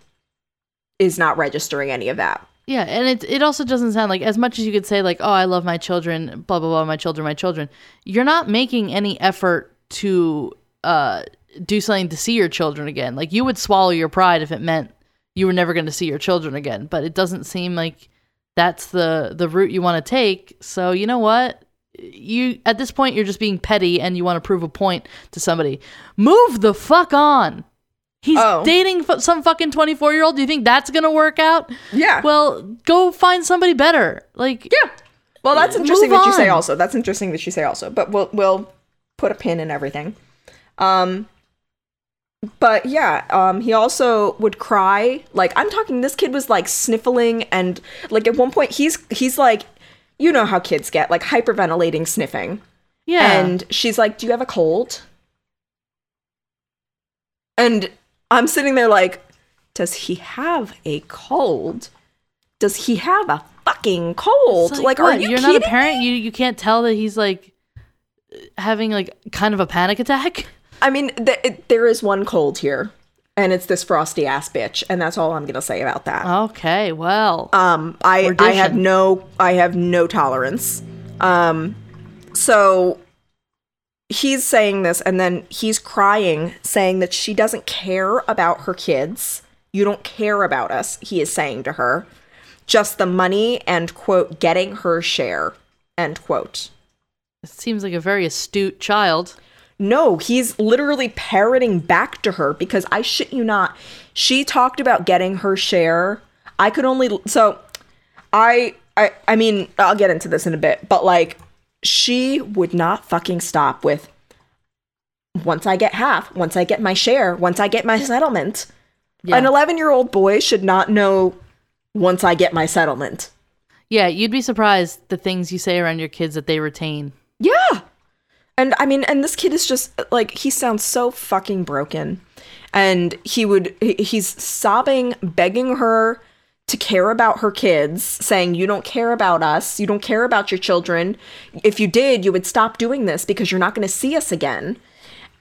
is not registering any of that. Yeah, and it it also doesn't sound like as much as you could say like, "Oh, I love my children," blah blah blah, my children, my children. You're not making any effort to uh do something to see your children again. Like you would swallow your pride if it meant you were never going to see your children again, but it doesn't seem like that's the the route you want to take. So, you know what? You at this point you're just being petty and you want to prove a point to somebody. Move the fuck on. He's Oh. dating f- some fucking 24 year old. Do you think that's going to work out? Yeah. Well, go find somebody better. Like, Yeah. Well, that's interesting that you say also. That's interesting that you say also. But we'll we'll put a pin in everything. Um but yeah, um he also would cry. Like I'm talking this kid was like sniffling and like at one point he's he's like you know how kids get like hyperventilating sniffing. yeah. And she's like, "Do you have a cold?" And I'm sitting there like, "Does he have a cold? Does he have a fucking cold? Like, what, are you You're not a parent. You you can't tell that he's like having like kind of a panic attack. I mean, th- it, there is one cold here, and it's this frosty ass bitch, and that's all I'm gonna say about that. Okay, well, Um, I I have no I have no tolerance. Um, so he's saying this, and then he's crying, saying that she doesn't care about her kids. You don't care about us. He is saying to her, just the money and quote getting her share. End quote. it seems like a very astute child. No, he's literally parroting back to her because I shit you not. She talked about getting her share. I could only so I I I mean, I'll get into this in a bit, but like she would not fucking stop with once I get half, once I get my share, once I get my settlement. Yeah. An 11-year-old boy should not know once I get my settlement. Yeah, you'd be surprised the things you say around your kids that they retain. Yeah. And I mean, and this kid is just like, he sounds so fucking broken. And he would, he's sobbing, begging her to care about her kids, saying, You don't care about us. You don't care about your children. If you did, you would stop doing this because you're not going to see us again.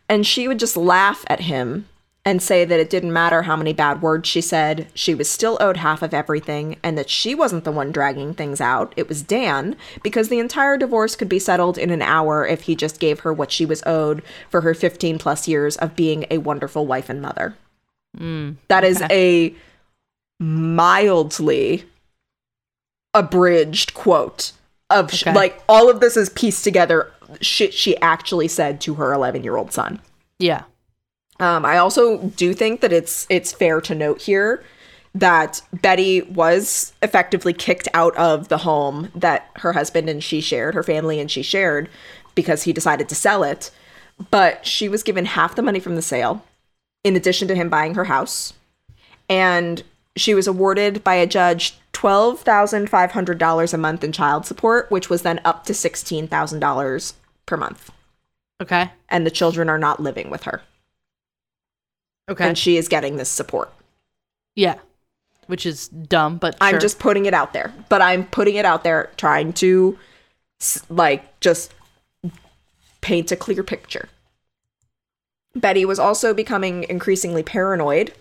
And she would just laugh at him and say that it didn't matter how many bad words she said, she was still owed half of everything, and that she wasn't the one dragging things out. It was Dan, because the entire divorce could be settled in an hour if he just gave her what she was owed for her 15 plus years of being a wonderful wife and mother. Mm, that is a mildly abridged quote of sh- like all of this is pieced together shit she actually said to her 11 year old son. Yeah. Um, I also do think that it's it's fair to note here that Betty was effectively kicked out of the home that her husband and she shared, her family and she shared, because he decided to sell it. But she was given half the money from the sale, in addition to him buying her house, and she was awarded by a judge $12,500 a month in child support, which was then up to $16,000 per month. Okay. And the children are not living with her. Okay. And she is getting this support. yeah. Which is dumb, but I'm sure. just putting it out there, but I'm putting it out there trying to like just paint a clear picture. Betty was also becoming increasingly paranoid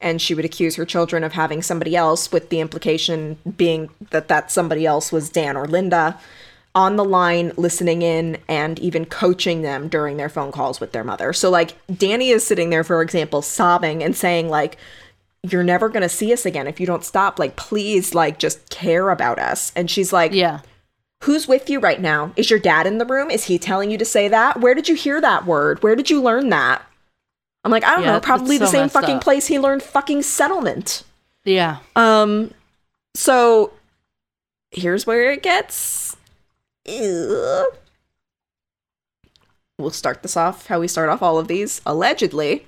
and she would accuse her children of having somebody else with the implication being that that somebody else was Dan or Linda on the line listening in and even coaching them during their phone calls with their mother. So like Danny is sitting there for example sobbing and saying like you're never going to see us again if you don't stop like please like just care about us. And she's like yeah. Who's with you right now? Is your dad in the room? Is he telling you to say that? Where did you hear that word? Where did you learn that? I'm like, I don't Yeah, know, probably it's the same fucking up. place he learned fucking settlement. Yeah. Um so here's where it gets. We'll start this off how we start off all of these. Allegedly,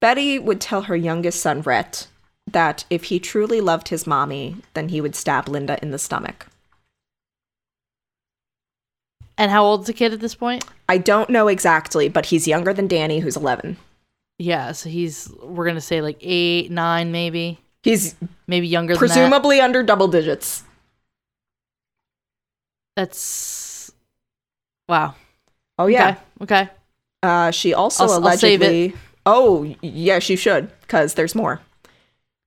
Betty would tell her youngest son, Rhett, that if he truly loved his mommy, then he would stab Linda in the stomach. And how old's the kid at this point? I don't know exactly, but he's younger than Danny, who's 11. Yeah, so he's we're gonna say like eight, nine, maybe, He's maybe younger than presumably under double digits. That. That's wow. Oh, yeah. Okay. okay. Uh, she also I'll- I'll allegedly. Oh, y- yes, you should, because there's more.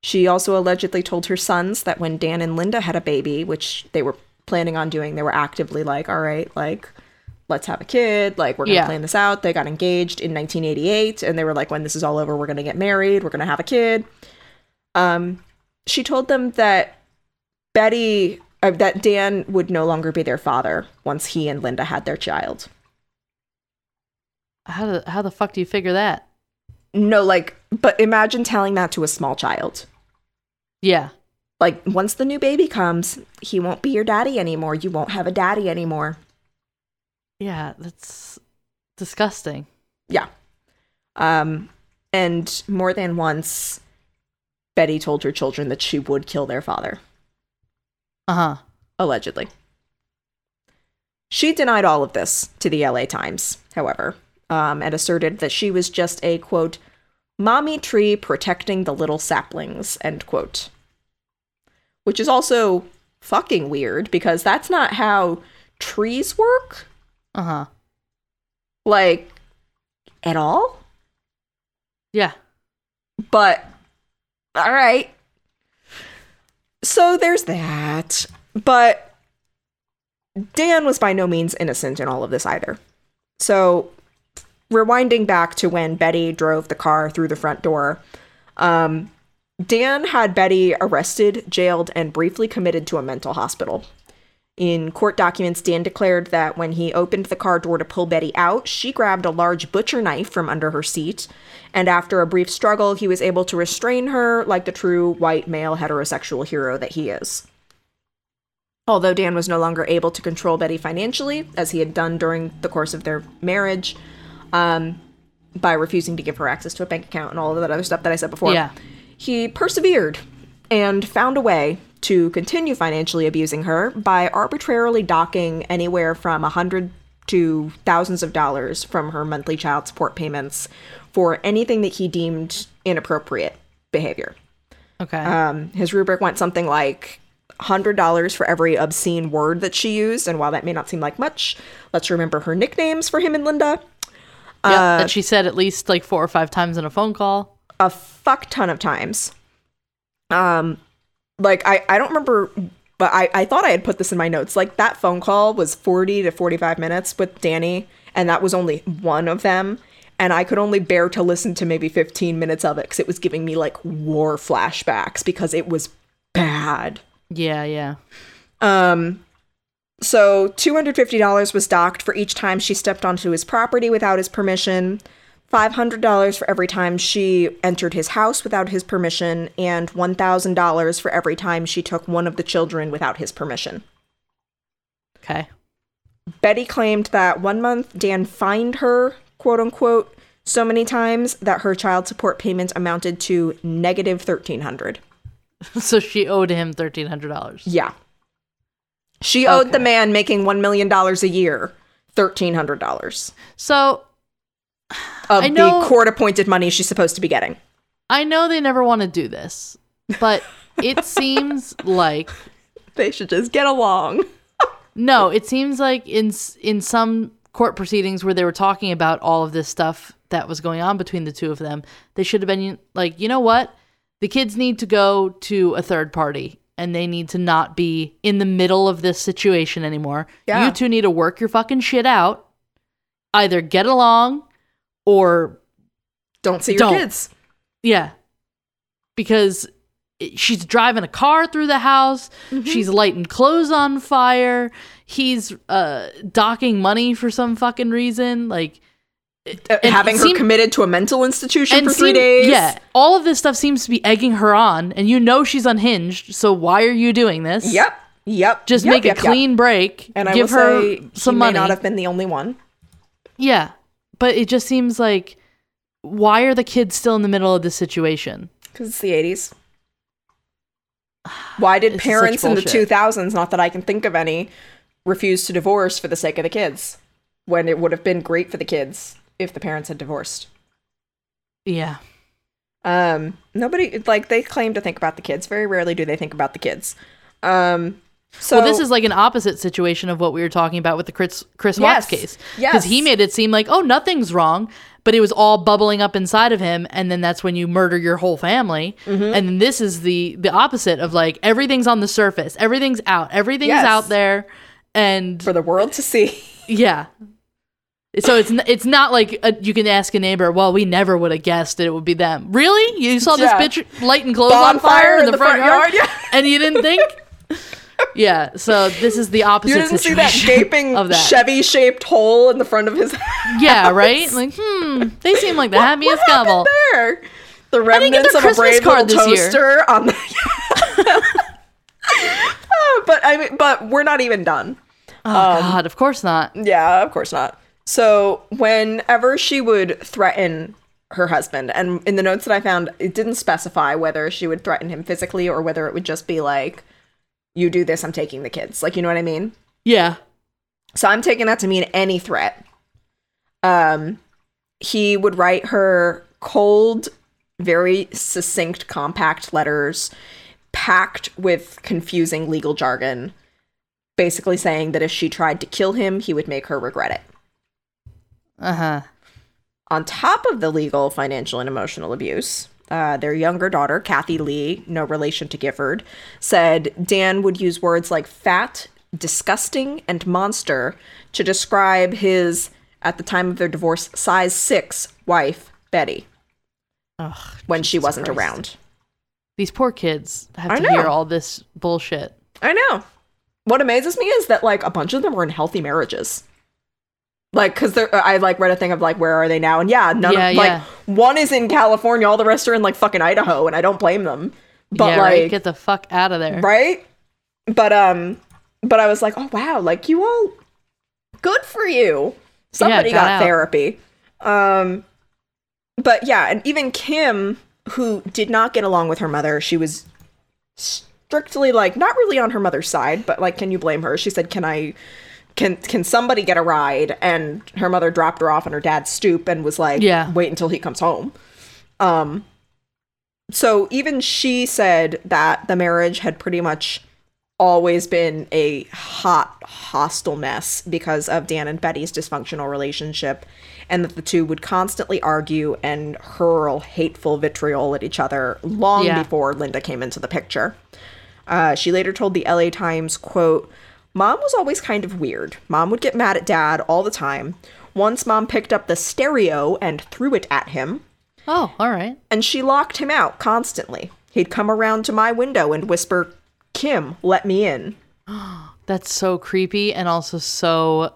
She also allegedly told her sons that when Dan and Linda had a baby, which they were planning on doing, they were actively like, all right, like, let's have a kid. Like, we're going to Yeah. plan this out. They got engaged in 1988, and they were like, when this is all over, we're going to get married. We're going to have a kid. Um, she told them that Betty, uh, that Dan would no longer be their father once he and Linda had their child. How the how the fuck do you figure that? No, like, but imagine telling that to a small child. Yeah. Like, once the new baby comes, he won't be your daddy anymore. You won't have a daddy anymore. Yeah, that's disgusting. Yeah. Um, and more than once, Betty told her children that she would kill their father, Uh huh. allegedly. She denied all of this to the LA Times, however, um, and asserted that she was just a quote, mommy tree protecting the little saplings, end quote. Which is also fucking weird because that's not how trees work. Uh huh. Like, at all? Yeah. But, all right. So there's that. But Dan was by no means innocent in all of this either. So, rewinding back to when Betty drove the car through the front door, um, Dan had Betty arrested, jailed, and briefly committed to a mental hospital. In court documents, Dan declared that when he opened the car door to pull Betty out, she grabbed a large butcher knife from under her seat, and after a brief struggle, he was able to restrain her like the true white male heterosexual hero that he is. Although Dan was no longer able to control Betty financially, as he had done during the course of their marriage, um, by refusing to give her access to a bank account and all of that other stuff that I said before, Yeah. he persevered and found a way to continue financially abusing her by arbitrarily docking anywhere from a hundred to thousands of dollars from her monthly child support payments for anything that he deemed inappropriate behavior. Okay. Um, his rubric went something like $100 for every obscene word that she used. And while that may not seem like much, let's remember her nicknames for him and Linda. yeah. that she said at least like four or five times in a phone call. a fuck ton of times. Um, like I, I don't remember, but I, I thought I had put this in my notes. Like that phone call was 40 to 45 minutes with Danny, and that was only one of them. And I could only bear to listen to maybe 15 minutes of it because it was giving me like war flashbacks because it was bad. Yeah. Yeah. Um, so $250 was docked for each time she stepped onto his property without his permission, $500 for every time she entered his house without his permission, and $1,000 for every time she took one of the children without his permission. Okay. Betty claimed that one month Dan fined her, quote unquote, so many times that her child support payment amounted to negative 1300 so she owed him thirteen hundred dollars. Yeah. She owed the man making $1 million a year $1,300 So of know- the court appointed money she's supposed to be getting. I know they never want to do this, but it seems like They should just get along. no. It seems like in in some court proceedings where they were talking about all of this stuff that was going on between the two of them, they should have been like, you know what, the kids need to go to a third party. And they need to not be in the middle of this situation anymore. Yeah. You two need to work your fucking shit out. Either get along or Don't see your Don't. kids. Yeah. Because she's driving a car through the house. Mm-hmm. She's lighting clothes on fire. He's uh docking money for some fucking reason. Like Uh, having her committed to a mental institution for three seem- days. Yeah. All of this stuff seems to be egging her on, and you know she's unhinged, so why are you doing this? Yep. Yep. Just Yep, make yep, a yep. clean break. And give her some money. may not have been the only one. yeah. But it just seems like why are the kids still in the middle of this situation? Because it's the 80s. Why did parents in the 2000s, not that I can think of any, refuse to divorce for the sake of the kids? When it would have been great for the kids if the parents had divorced. Yeah. Um, nobody, like, they claim to think about the kids. Very rarely do they think about the kids. Um, so well, this is like an opposite situation of what we were talking about with the Chris Chris Watts Yes. case. Yes. Because he made it seem like, oh, nothing's wrong, but it was all bubbling up inside of him, and then that's when you murder your whole family. Mm-hmm. And this is the the opposite of like everything's on the surface, everything's out, everything's Yes. out there, and for the world to see. yeah. So it's n- it's not like a, you can ask a neighbor. Well, we never would have guessed that it would be them. Really? You saw this Yeah. bitch lighting clothes on fire in the, front, yard, yeah. and you didn't think? yeah. So this is the opposite You didn't see that gaping of that. Chevy-shaped hole in the front of his house. yeah. Right. Like, hmm. They seem like the happiest what couple. there? The remnants of a brave card little this year. toaster on the. Oh, but I mean, but we're not even done. Oh Um, God. Of course not. Yeah, of course not. So whenever she would threaten her husband, and in the notes that I found, it didn't specify whether she would threaten him physically or whether it would just be like, "You do this, I'm taking the kids." Like, you know what I mean? Yeah. So I'm taking that to mean any threat. Um, he would write her cold, very succinct, compact letters, packed with confusing legal jargon, basically saying that if she tried to kill him, he would make her regret it. Uh huh. On top of the legal, financial, and emotional abuse, uh, their younger daughter, Kathy Lee, no relation to Gifford, said Dan would use words like fat, disgusting, and monster to describe his, at the time of their divorce, size six wife, Betty, Ugh. when she wasn't Christ. around. These poor kids have I to hear all this bullshit. I know. What amazes me is that like a bunch of them were in healthy marriages. Like, cause they're, I like read a thing of like, where are they now? And yeah, none Yeah, of like yeah. one is in California, all the rest are in like fucking Idaho, and I don't blame them. But yeah. like, right. Get the fuck out of there. right? But um, but I was like, oh wow, like you all, good for you. Somebody got got, therapy. Um, but yeah, and even Kim, who did not get along with her mother, she was strictly like not really on her mother's side, but like, can you blame her? She said, "Can I?" Can, can somebody get a ride? And her mother dropped her off on her dad's stoop and was like, Yeah. wait until he comes home. Um, so even she said that the marriage had pretty much always been a hot, hostile mess because of Dan and Betty's dysfunctional relationship, and that the two would constantly argue and hurl hateful vitriol at each other long Yeah. before Linda came into the picture. Uh, she later told the LA Times, quote, Mom was always kind of weird. Mom would get mad at dad all the time. Once mom picked up the stereo and threw it at him, Oh, all right. and she locked him out constantly. He'd come around to my window and whisper, Kim, let me in. That's so creepy and also so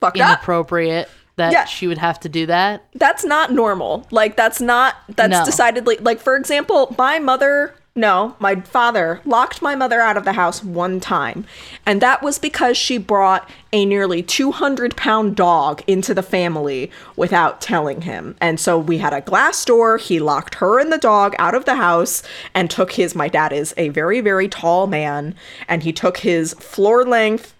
Fucked up. inappropriate that Yeah. she would have to do that. That's not normal. Like, that's not, that's No. decidedly, like, for example, my mother no, my father locked my mother out of the house one time. And that was because she brought a nearly 200 pound dog into the family without telling him. And so we had a glass door. He locked her and the dog out of the house and took his, my dad is a very, very tall man, and he took his floor length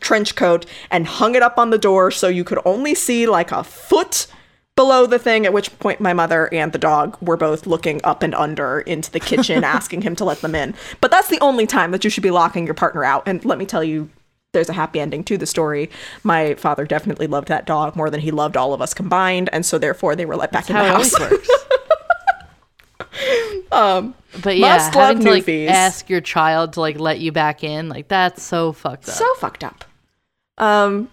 trench coat and hung it up on the door so you could only see like a foot below the thing, at which point my mother and the dog were both looking up and under into the kitchen, asking him to let them in. But that's the only time that you should be locking your partner out. And let me tell you, there's a happy ending to the story. My father definitely loved that dog more than he loved all of us combined, and so therefore they were let back in the house. works. um, But yeah, Must having to like ask your child to like let you back in, like that's so fucked up. so fucked up. Um,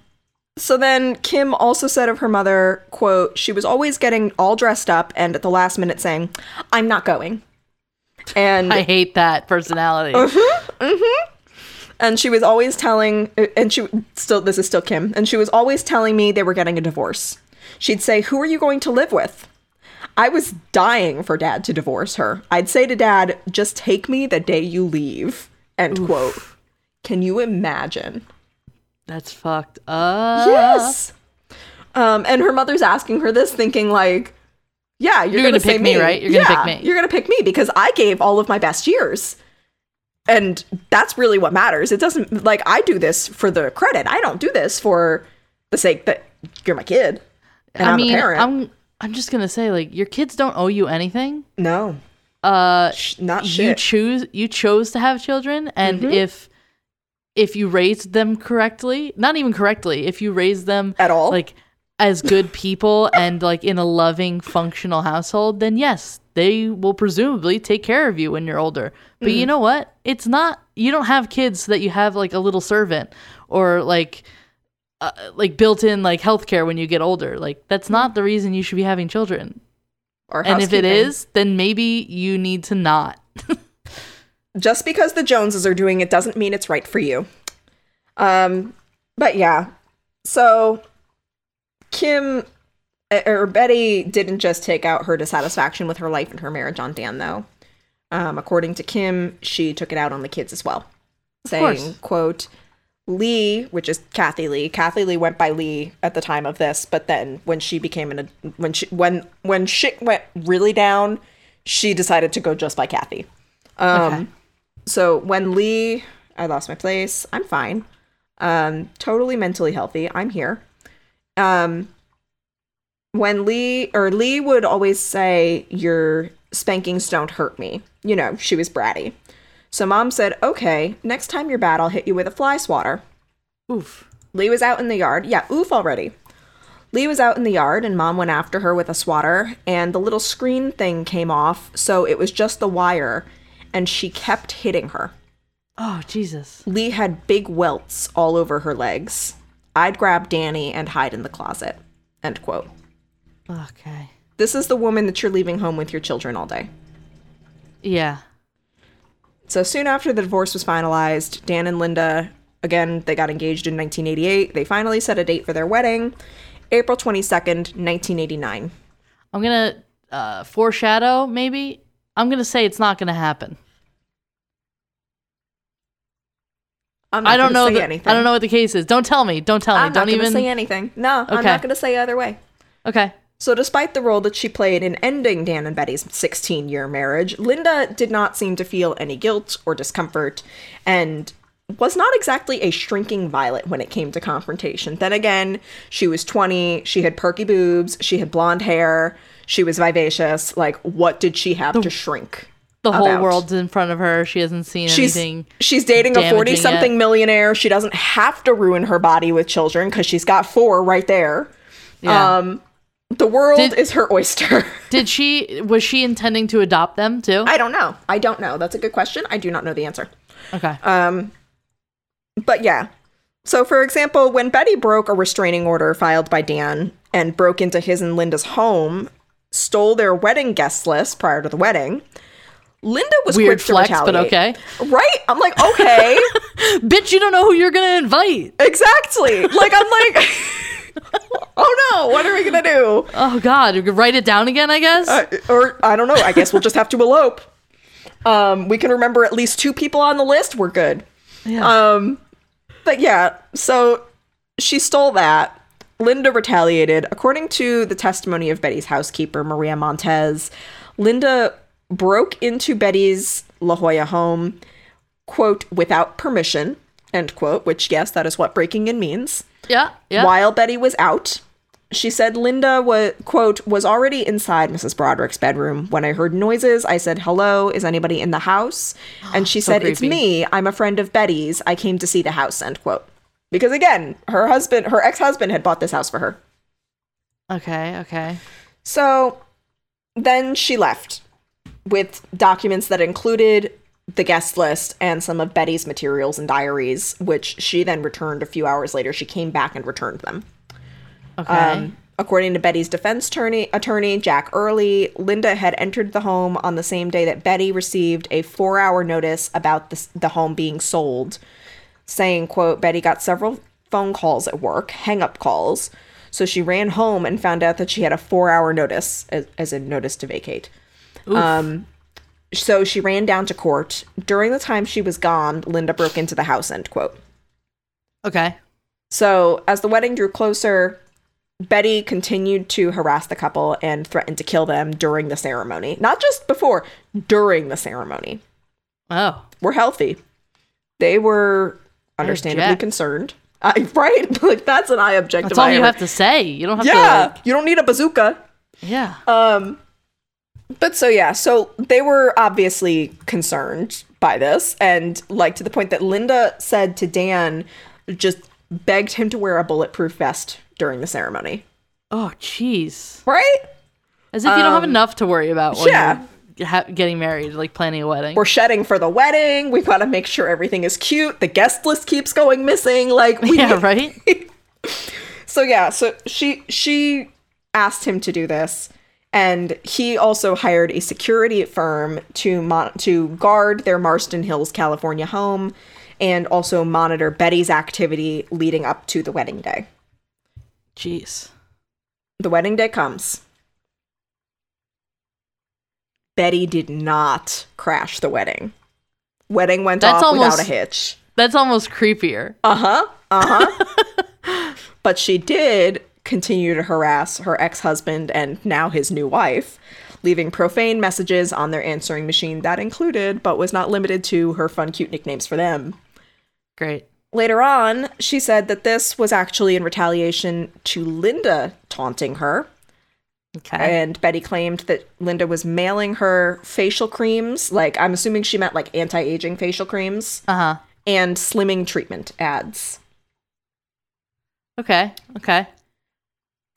so then Kim also said of her mother, quote, she was always getting all dressed up and at the last minute saying, I'm not going. And I hate that personality. Mhm, mhm. and she was always telling and she still this is still Kim and she was always telling me they were getting a divorce. She'd say, "Who are you going to live with?" I was dying for dad to divorce her. I'd say to dad, "Just take me the day you leave." End quote. Can you imagine? That's fucked up. Yes. Um, and her mother's asking her this, thinking like, "Yeah, you're, You're gonna, gonna say pick me, right? You're gonna pick me." You're gonna pick me because I gave all of my best years, and that's really what matters. It doesn't like I do this for the credit. I don't do this for the sake that you're my kid and I am mean, a parent. I'm I'm just gonna say like your kids don't owe you anything. no, Uh, sh- not you shit. choose you chose to have children, and Mhm. if if you raised them correctly, not even correctly, if you raised them At all? like as good people and like in a loving, functional household, then yes, they will presumably take care of you when you're older. But Mm-hmm. you know what? It's not. You don't have kids so that you have like a little servant or like. Uh, like built-in like healthcare when you get older like that's not the reason you should be having children or and if it is, then maybe you need to not just because the Joneses are doing it doesn't mean it's right for you. Um, but yeah. So Kim eh, or Betty didn't just take out her dissatisfaction with her life and her marriage on Dan though. Um, according to Kim, she took it out on the kids as well. saying, course. quote, Lee, which is Kathy Lee. Kathy Lee went by Lee at the time of this, but then when she became an when she when when shit went really down, she decided to go just by Kathy. Um Okay. So when Lee I lost my place, I'm fine. Um totally mentally healthy. I'm here. Um when Lee or Lee would always say your spankings don't hurt me. You know, she was bratty. So mom said, "Okay, next time you're bad, I'll hit you with a fly swatter." oof Lee was out in the yard. Yeah, oof already. Lee was out in the yard and mom went after her with a swatter and the little screen thing came off, so it was just the wire and she kept hitting her. oh jesus Lee had big welts all over her legs. I'd grab Danny and hide in the closet. End quote. okay This is the woman that you're leaving home with your children all day. yeah So soon after the divorce was finalized, Dan and Linda, again, they got engaged in 1988. They finally set a date for their wedding, April 22nd, 1989. i'm gonna uh foreshadow maybe i'm gonna say it's not gonna happen. I'm not i don't gonna know say the, anything. i don't know what the case is. Don't tell me. Don't tell me. I'm don't not even say anything. No, I'm not going to say either way. okay. So, despite the role that she played in ending Dan and Betty's 16 year marriage, Linda did not seem to feel any guilt or discomfort and was not exactly a shrinking violet when it came to confrontation. Then again, she was 20, she had perky boobs, she had blonde hair, she was vivacious. Like, what did she have to shrink? the whole about? world's in front of her she hasn't seen She's, anything she's dating a 40 something millionaire. She doesn't have to ruin her body with children because she's got four right there. yeah. Um, the world Did- is her oyster. did she was she intending to adopt them too I don't know. I don't know. That's a good question. I do not know the answer. okay Um, but yeah. So, for example, when Betty broke a restraining order filed by Dan and broke into his and Linda's home, stole their wedding guest list prior to the wedding, Linda was weird quick to flex but okay Right? I'm like, okay, bitch you don't know who you're gonna invite exactly. Like, I'm like, oh no, what are we gonna do? oh god write it down again i guess Uh, or I don't know. I guess we'll just have to elope. Um, we can remember at least two people on the list. We're good. Yeah. Um, but yeah, so she stole that. Linda retaliated. According to the testimony of Betty's housekeeper, Maria Montez, Linda broke into Betty's La Jolla home, quote, without permission, end quote, which, yes, that is what breaking in means. yeah. Yeah. While Betty was out, she said Linda was quote was already inside Mrs. Broderick's bedroom when I heard noises. I said, "Hello, is anybody in the house?" And she So said, "It's me. I'm a friend of Betty's. I came to see the house." End quote. Because again, her husband, her ex-husband, had bought this house for her. Okay. Okay. So then she left with documents that included the guest list and some of Betty's materials and diaries, which she then returned a few hours later. She came back and returned them. Okay. Um, according to Betty's defense attorney, attorney, Jack Earley, Linda had entered the home on the same day that Betty received a four-hour notice about the, the home being sold, saying, quote, Betty got several phone calls at work, hang-up calls, so she ran home and found out that she had a four-hour notice, as, as a notice to vacate. Um, so she ran down to court. During the time she was gone, Linda broke into the house, end quote. okay. So, as the wedding drew closer, Betty continued to harass the couple and threatened to kill them during the ceremony. Not just before, during the ceremony. Oh. We're healthy. They were understandably concerned. I, right? like, that's an I objective. That's all I you ever- have to say. You don't have Yeah. to. you don't need a bazooka. Yeah. Um, but so yeah, so they were obviously concerned by this, and like to the point that Linda said to Dan, just begged him to wear a bulletproof vest during the ceremony. Oh, jeez. Right? As if you don't have enough to worry about Um, yeah. Ha- getting married, like planning a wedding. We're shedding for the wedding. We've got to make sure everything is cute. The guest list keeps going missing. Like we yeah. Right. So yeah, so she she asked him to do this, and he also hired a security firm to mon- to guard their Marston Hills, California home, and also monitor Betty's activity leading up to the wedding day. Jeez. The wedding day comes. Betty did not crash the wedding. Wedding went That's off without a hitch. That's almost creepier. Uh huh. Uh huh. but she did continue to harass her ex husband and now his new wife, leaving profane messages on their answering machine that included, but was not limited to, her fun, cute nicknames for them. Great. Later on, she said that this was actually in retaliation to Linda taunting her. Okay. And Betty claimed that Linda was mailing her facial creams, like, I'm assuming she meant like anti aging facial creams, Uh huh. and slimming treatment ads. Okay. Okay.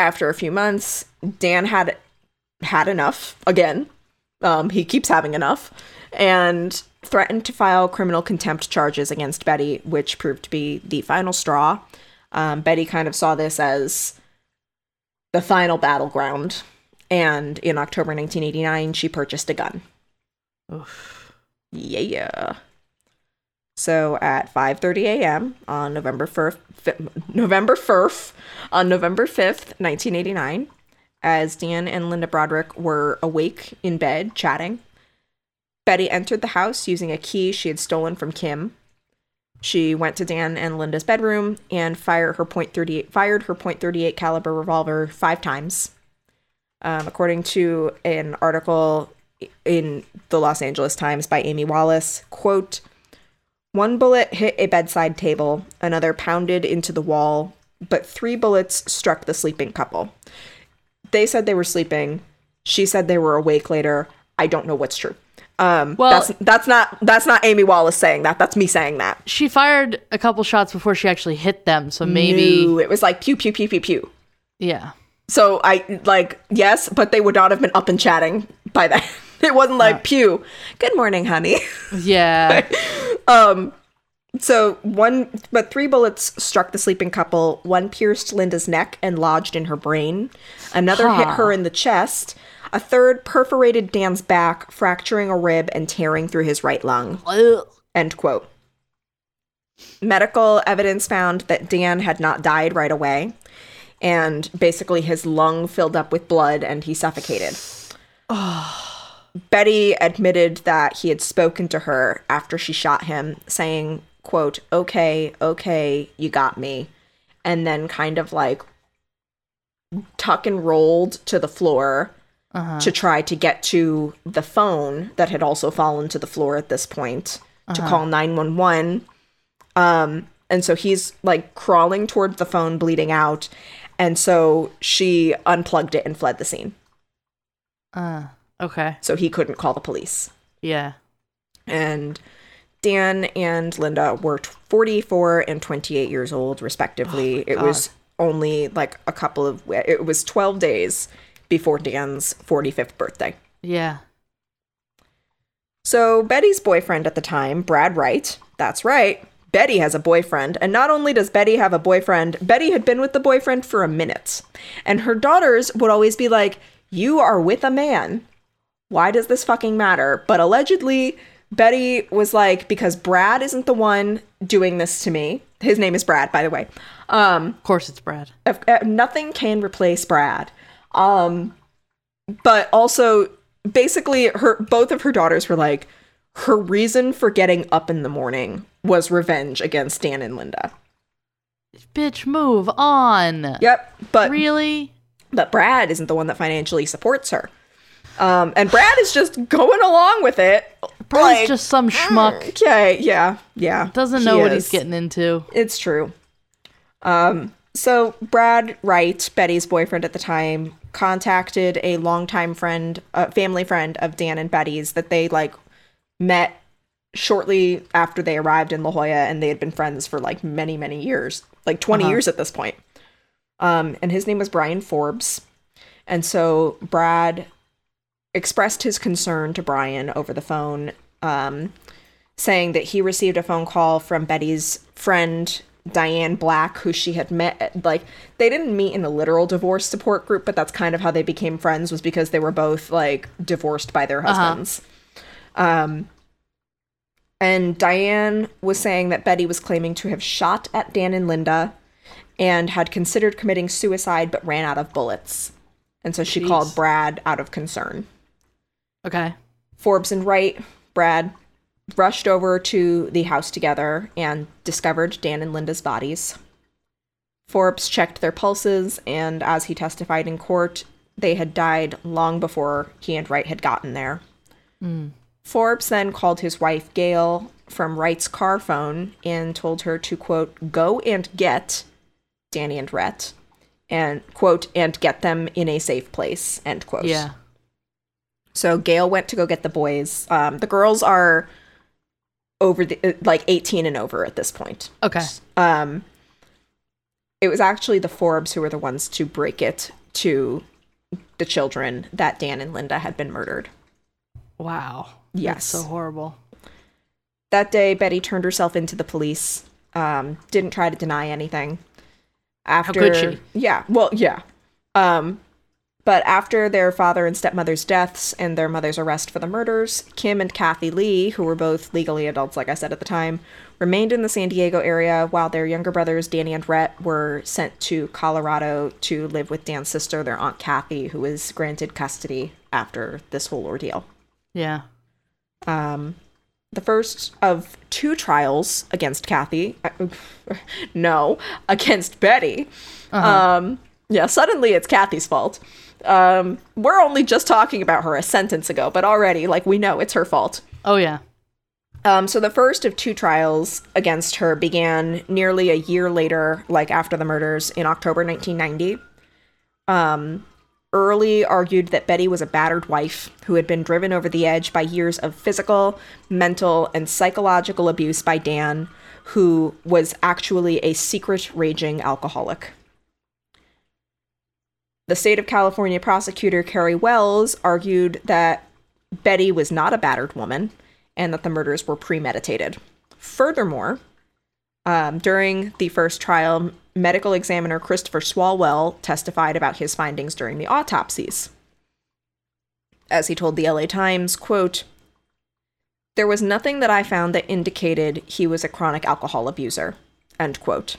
after a few months, Dan had had enough again. Um, he keeps having enough and threatened to file criminal contempt charges against Betty, which proved to be the final straw. Um, Betty kind of saw this as the final battleground, and in October 1989, she purchased a gun. Oof. Yeah. So at 5:30 a.m. on November 1st, November 1st, on November 5th, 1989, as Dan and Linda Broderick were awake in bed chatting, Betty entered the house using a key she had stolen from Kim. She went to Dan and Linda's bedroom and fired her .38 fired her .38 caliber revolver five times. Um, according to an article in the Los Angeles Times by Amy Wallace, quote, one bullet hit a bedside table, another pounded into the wall, but three bullets struck the sleeping couple. They said they were sleeping. She said they were awake later. I don't know what's true. Um, Well- that's that's not that's not Amy Wallace saying that. That's me saying that. She fired a couple shots before she actually hit them, so maybe. No, it was like pew pew pew pew pew. Yeah. So I like yes, but they would not have been up and chatting by then. It wasn't like pew. Good morning, honey. Yeah. Um so one, but three bullets struck the sleeping couple. One pierced Linda's neck and lodged in her brain. Another hit her in the chest. A third perforated Dan's back, fracturing a rib and tearing through his right lung. End quote. Medical evidence found that Dan had not died right away, and basically his lung filled up with blood and he suffocated. Betty admitted that he had spoken to her after she shot him, saying, quote, okay, okay, you got me. And then kind of like tuck and rolled to the floor Uh-huh. to try to get to the phone that had also fallen to the floor at this point to call 911. Um, and so he's like crawling toward the phone, bleeding out. And so she unplugged it and fled the scene. Uh, okay. So he couldn't call the police. Yeah. And Dan and Linda were t- 44 and 28 years old, respectively. it was only like a couple of, it was 12 days before Dan's 45th birthday. Yeah. So Betty's boyfriend at the time, Brad Wright, that's right. Betty has a boyfriend, and not only does Betty have a boyfriend, Betty had been with the boyfriend for a minute. And her daughters would always be like, You are with a man. Why does this fucking matter? But allegedly, Betty was like, Because Brad isn't the one doing this to me. His name is Brad, by the way. Um, Of course it's Brad. if- uh, nothing can replace Brad. Um, but also, basically, her both of her daughters were like, her reason for getting up in the morning was revenge against Dan and Linda. Bitch, move on. Yep, but Really? but Brad isn't the one that financially supports her. Um, and Brad is just going along with it. Brad's like, just some schmuck. okay, yeah, yeah. Doesn't know what is. he's getting into. It's true. Um, so Brad Wright, Betty's boyfriend at the time, contacted a longtime friend, a family friend of Dan and Betty's that they like met shortly after they arrived in La Jolla, and they had been friends for like many, many years, like 20 Uh-huh. years at this point. Um, and his name was Brian Forbes. And so Brad expressed his concern to Brian over the phone, um, saying that he received a phone call from Betty's friend Diane Black, who she had met. Like they didn't meet in a literal divorce support group, but that's kind of how they became friends. Was because they were both like divorced by their husbands. Um, and Diane was saying that Betty was claiming to have shot at Dan and Linda, and had considered committing suicide but ran out of bullets, and so she Jeez. called Brad out of concern. Okay. Forbes and Wright, Brad, rushed over to the house together and discovered Dan and Linda's bodies. Forbes checked their pulses, and as he testified in court, they had died long before he and Wright had gotten there. Forbes then called his wife, Gail, from Wright's car phone and told her to, quote, go and get Danny and Rhett, and, quote, and get them in a safe place, end quote. Yeah. So Gail went to go get the boys. Um, the girls are over the uh, like 18 and over at this point. Okay. Um, it was actually the Forbes who were the ones to break it to the children that Dan and Linda had been murdered. Wow. Yes. That's so horrible. That day, Betty turned herself into the police. Um, didn't try to deny anything. After, could she? Yeah. Well, yeah. Um, but after their father and stepmother's deaths and their mother's arrest for the murders, Kim and Kathy Lee, who were both legally adults, like I said at the time, remained in the San Diego area while their younger brothers, Danny and Rhett, were sent to Colorado to live with Dan's sister, their Aunt Kathy, who was granted custody after this whole ordeal Yeah. um, the first of two trials against Kathy. no, against Betty. Um, yeah, suddenly it's Kathy's fault. Um, we're only just talking about her a sentence ago, but already, like, we know it's her fault. Oh yeah. Um, so the first of two trials against her began nearly a year later, like after the murders in October 1990. Um, Earley argued that Betty was a battered wife who had been driven over the edge by years of physical, mental, and psychological abuse by Dan, who was actually a secret raging alcoholic. The state of California prosecutor Kerry Wells argued that Betty was not a battered woman and that the murders were premeditated. Furthermore, um, during the first trial, medical examiner Christopher Swalwell testified about his findings during the autopsies. As he told the LA Times, quote, there was nothing that I found that indicated he was a chronic alcohol abuser, end quote.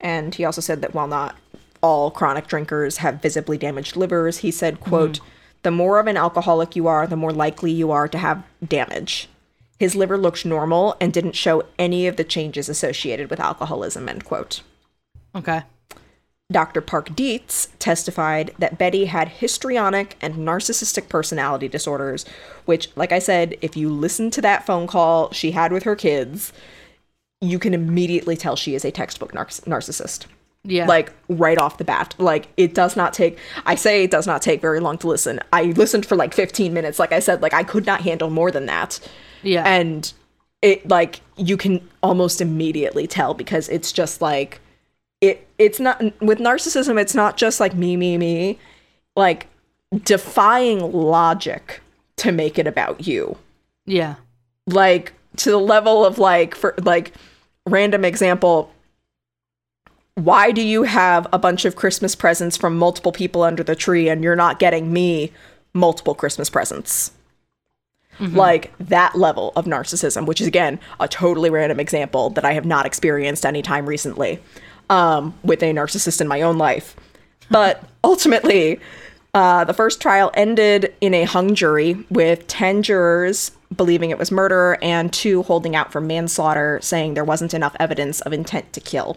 And he also said that while not all chronic drinkers have visibly damaged livers, he said, quote, The more of an alcoholic you are, the more likely you are to have damage. His liver looked normal and didn't show any of the changes associated with alcoholism, end quote. Okay. Dr. Park Dietz testified that Betty had histrionic and narcissistic personality disorders, which, like I said, if you listen to that phone call she had with her kids, you can immediately tell she is a textbook nar- narcissist. Yeah. Like right off the bat. Like it does not take, I say it does not take very long to listen. I listened for like 15 minutes. Like I said, like I could not handle more than that. yeah. And it like you can almost immediately tell because it's just like it it's not with narcissism it's not just like me me me like defying logic to make it about you yeah. like to the level of like for like random example why do you have a bunch of christmas presents from multiple people under the tree and you're not getting me multiple christmas presents? Like that level of narcissism which is again a totally random example that i have not experienced anytime recently um, with a narcissist in my own life. But ultimately uh, the first trial ended in a hung jury with 10 jurors believing it was murder and two holding out for manslaughter, saying there wasn't enough evidence of intent to kill.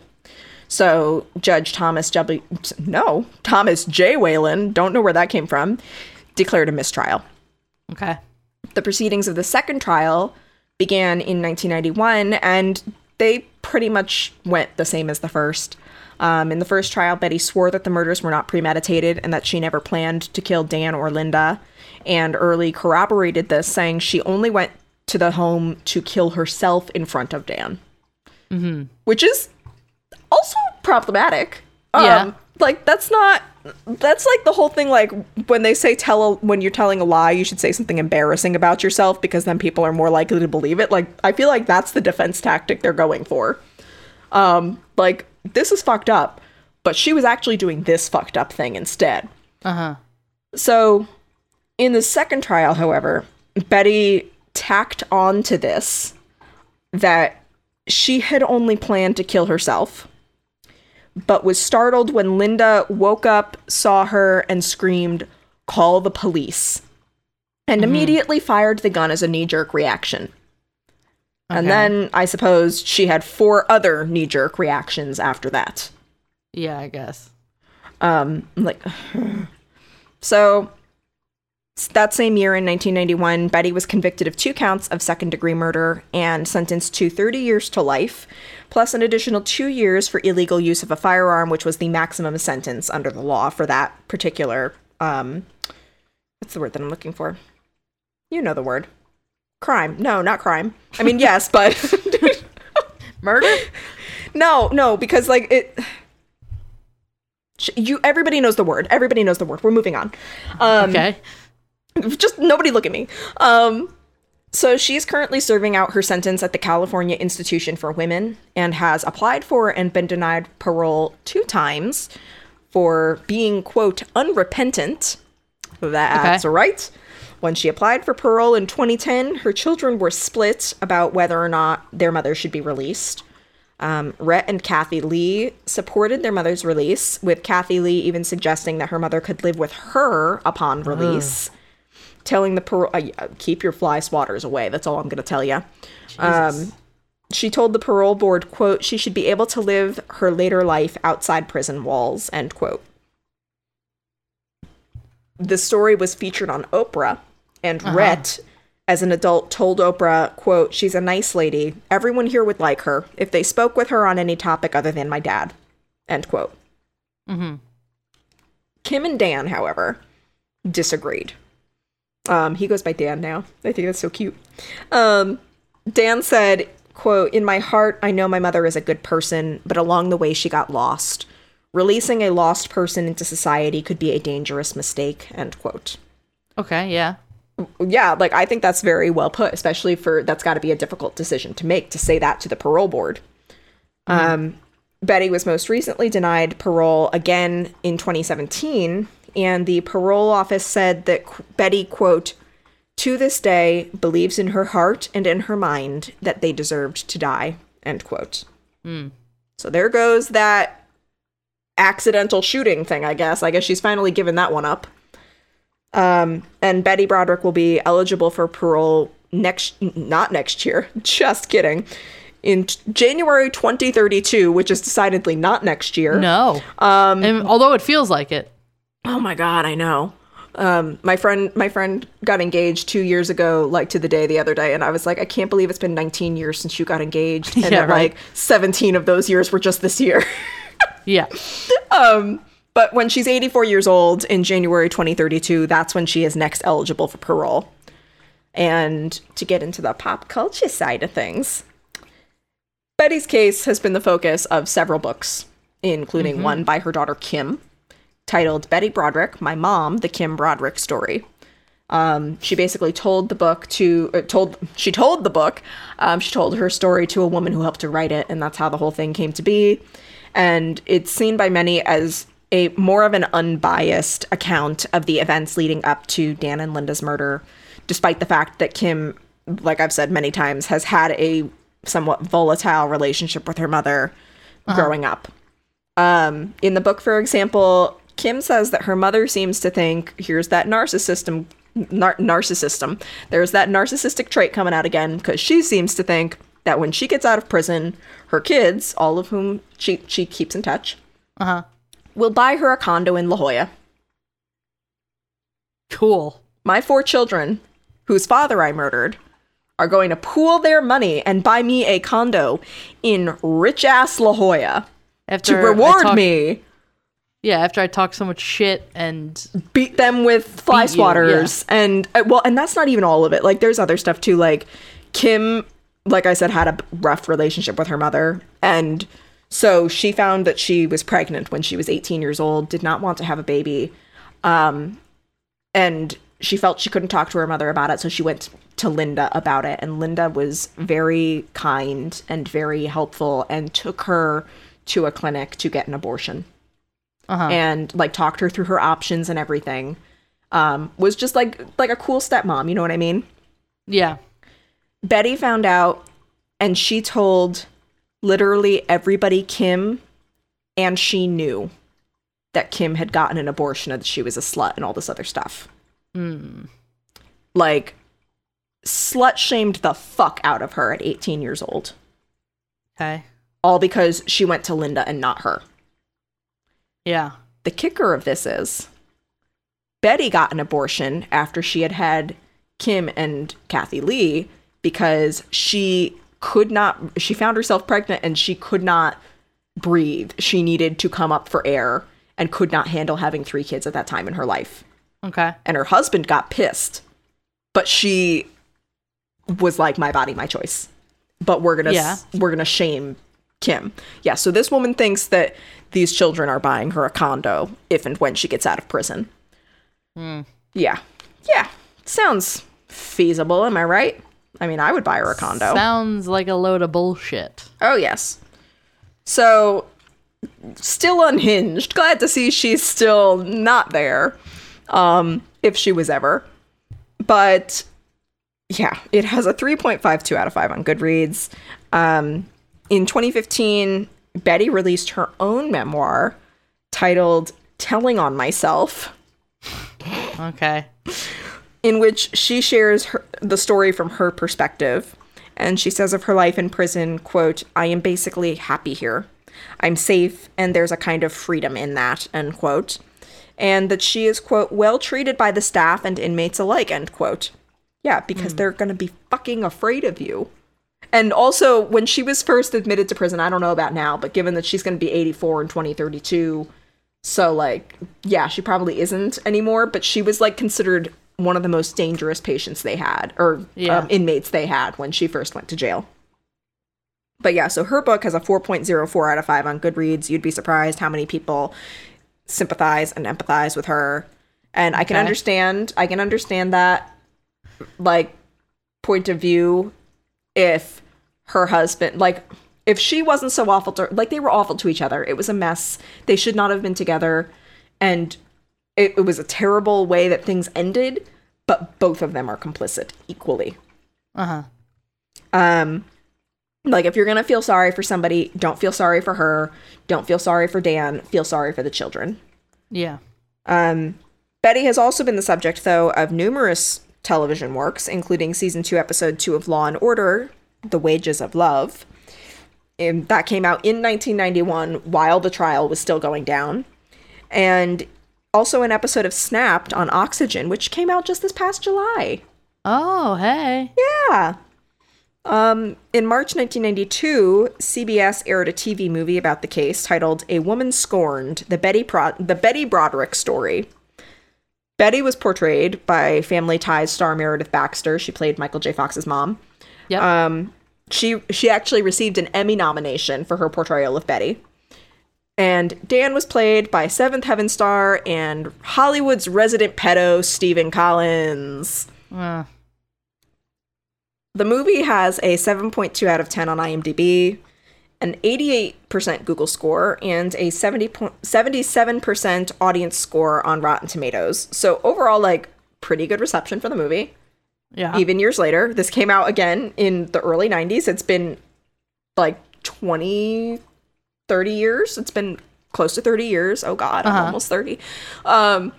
So Judge Thomas W. No, Thomas J. Whalen, don't know where that came from, declared a mistrial. Okay. The proceedings of the second trial began in 1991, and they pretty much went the same as the first. Um, in the first trial, Betty swore that the murders were not premeditated and that she never planned to kill Dan or Linda. And Earley corroborated this, saying she only went to the home to kill herself in front of Dan. Mm-hmm. Which is also problematic. Yeah. Um, like, that's not. That's like the whole thing. Like when they say tell a, when you're telling a lie, you should say something embarrassing about yourself because then people are more likely to believe it. Like I feel like that's the defense tactic they're going for. Um, like this is fucked up, but she was actually doing this fucked up thing instead. Uh huh. So, in the second trial, however, Betty tacked on to this that she had only planned to kill herself, but was startled when Linda woke up, saw her, and screamed, Call the police, and immediately fired the gun as a knee jerk reaction. And then I suppose she had four other knee jerk reactions after that. Yeah, I guess. Um, like, so that same year in 1991, Betty was convicted of two counts of second degree murder and sentenced to 30 years to life, plus an additional two years for illegal use of a firearm, which was the maximum sentence under the law for that particular, um, what's the word that I'm looking for? You know the word. Crime. No, not crime. I mean, yes, but Murder? no, no, because like it. You, everybody knows the word. Everybody knows the word. We're moving on. Um, okay. just nobody look at me. Um, so she's currently serving out her sentence at the California Institution for Women and has applied for and been denied parole two times for being quote unrepentant. That's Okay. right. When she applied for parole in 2010, her children were split about whether or not their mother should be released. Um, Rhett and Kathy Lee supported their mother's release, with Kathy Lee even suggesting that her mother could live with her upon release, telling the parole, uh, keep your fly swatters away. That's all I'm going to tell you. Um, she told the parole board, quote, she should be able to live her later life outside prison walls, end quote. The story was featured on Oprah, and Rhett, as an adult, told Oprah, quote, she's a nice lady. Everyone here would like her if they spoke with her on any topic other than my dad, end quote. Kim and Dan, however, disagreed. Um, he goes by Dan now. I think that's so cute. Um, Dan said, quote, In my heart, I know my mother is a good person, but along the way she got lost. Releasing a lost person into society could be a dangerous mistake, end quote. Okay, yeah. Yeah, like I think that's very well put, especially for that's got to be a difficult decision to make to say that to the parole board. Um, Betty was most recently denied parole again in 2017, and the parole office said that qu- Betty, quote, to this day believes in her heart and in her mind that they deserved to die, end quote. So there goes that accidental shooting thing, I guess. I guess she's finally given that one up. Um, and Betty Broderick will be eligible for parole next, not next year, just kidding, in January 2032, which is decidedly not next year. No. Um, and although it feels like it. Oh my god, I know. Um, my friend, my friend got engaged two years ago, like to the day the other day, and I was like, I can't believe it's been 19 years since you got engaged, and Yeah, that, right. like 17 of those years were just this year. Yeah. But when she's 84 years old in January 2032, that's when she is next eligible for parole. And to get into the pop culture side of things, Betty's case has been the focus of several books, including one by her daughter Kim, titled Betty Broderick, My Mom, The Kim Broderick Story. Um, she basically told the book to uh, told she told the book um, she told her story to a woman who helped her write it and that's how the whole thing came to be. And it's seen by many as a more of an unbiased account of the events leading up to Dan and Linda's murder despite the fact that Kim like I've said many times has had a somewhat volatile relationship with her mother growing up. Um, in the book, for example, Kim says that her mother seems to think, here's that narcissism, nar- narcissism. There's that narcissistic trait coming out again because she seems to think that when she gets out of prison, her kids, all of whom she, she keeps in touch, Uh huh. will buy her a condo in La Jolla. Cool. My four children, whose father I murdered, are going to pool their money and buy me a condo in rich ass La Jolla After to reward talk- me. Yeah, after I talk so much shit and beat them with fly Beat you, swatters and uh, well and that's not even all of it. Like there's other stuff too like kim like i said had a rough relationship with her mother and so she found that she was pregnant when she was 18 years old did not want to have a baby um and she felt she couldn't talk to her mother about it so she went to linda about it and linda was very kind and very helpful and took her to a clinic to get an abortion uh-huh. and like talked her through her options and everything. Um, was just like like a cool stepmom, you know what I mean? yeah. Betty found out and she told literally everybody Kim and she knew that Kim had gotten an abortion and that she was a slut and all this other stuff. Like slut shamed the fuck out of her at 18 years old. Okay. All because she went to Linda and not her. Yeah. The kicker of this is Betty got an abortion after she had had Kim and Kathy Lee because she could not, she found herself pregnant and she could not breathe. She needed to come up for air and could not handle having three kids at that time in her life. Okay. And her husband got pissed, but she was like, my body, my choice. But we're gonna Yeah. we're gonna shame Kim. Yeah, so this woman thinks that these children are buying her a condo if and when she gets out of prison. Yeah. Yeah. Sounds feasible, am I right? I mean, I would buy her a condo. Sounds like a load of bullshit. oh, yes. So, still unhinged. Glad to see she's still not there. Um, if she was ever. But yeah, it has a 3.52 out of 5 on Goodreads. Um, in 2015, Betty released her own memoir titled Telling on Myself, Okay. in which she shares her, the story from her perspective. And she says of her life in prison, quote, I am basically happy here. I'm safe and there's a kind of freedom in that, end quote. And that she is, quote, well treated by the staff and inmates alike, end quote. Yeah, because hmm. they're gonna be fucking afraid of you. And also, when she was first admitted to prison, I don't know about now, but given that she's gonna be 84 in 2032, so like, yeah, she probably isn't anymore, but she was like considered one of the most dangerous patients they had, or Yeah. um, inmates they had when she first went to jail. But yeah, so her book has a 4.04 out of 5 on Goodreads. You'd be surprised how many people sympathize and empathize with her. And I can Okay. understand, I can understand that like point of view if her husband like if she wasn't so awful to like they were awful to each other. It was a mess. They should not have been together and it, it was a terrible way that things ended, but both of them are complicit equally. Uh huh. Um like if you're going to feel sorry for somebody, don't feel sorry for her, don't feel sorry for Dan, feel sorry for the children. Yeah. Um Betty has also been the subject, though, of numerous television works, including season two, episode two of Law and Order, The Wages of Love. And that came out in 1991 while the trial was still going down. And also an episode of Snapped on Oxygen, which came out just this past July. Oh, hey. Yeah. Um, in March 1992, CBS aired a TV movie about the case titled "A Woman Scorned: The Betty Pro- the Betty Broderick Story." Betty was portrayed by Family Ties star Meredith Baxter. She played Michael J. Fox's mom. Yep. Um, she she actually received an Emmy nomination for her portrayal of Betty. And Dan was played by Seventh Heaven star and Hollywood's resident pedo Stephen Collins. Uh, The movie has a 7.2 out of 10 on IMDb, an 88% Google score, and a 70 po- 77% audience score on Rotten Tomatoes. So overall, like, pretty good reception for the movie. yeah. Even years later, this came out again in the early 90s. It's been like 20, 30 years. It's been close to 30 years. Oh God, I'm Uh-huh. almost 30. Um,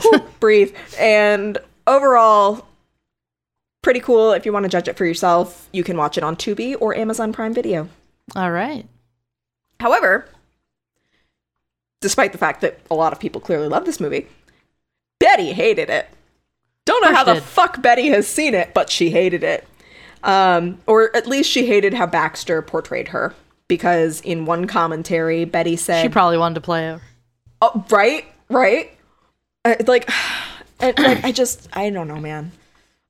whew, breathe. And overall, pretty cool. If you want to judge it for yourself, you can watch it on Tubi or Amazon Prime Video. All right. However, despite the fact that a lot of people clearly love this movie, Betty hated it. Don't know how the did. fuck Betty has seen it, but she hated it. Um, or at least she hated how Baxter portrayed her. Because in one commentary, Betty said, She probably wanted to play her. Oh, right, right. Uh, like, and, like I just, I don't know, man.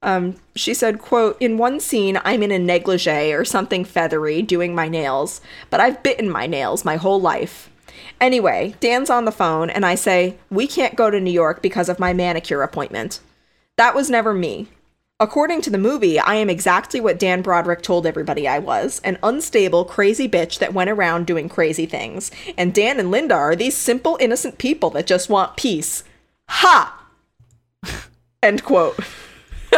Um, she said, "quote In one scene, I'm in a negligee or something feathery doing my nails, but I've bitten my nails my whole life." Anyway, Dan's on the phone, and I say, "We can't go to New York because of my manicure appointment." That was never me. According to the movie, I am exactly what Dan Broderick told everybody I was an unstable, crazy bitch that went around doing crazy things. And Dan and Linda are these simple, innocent people that just want peace. Ha! End quote.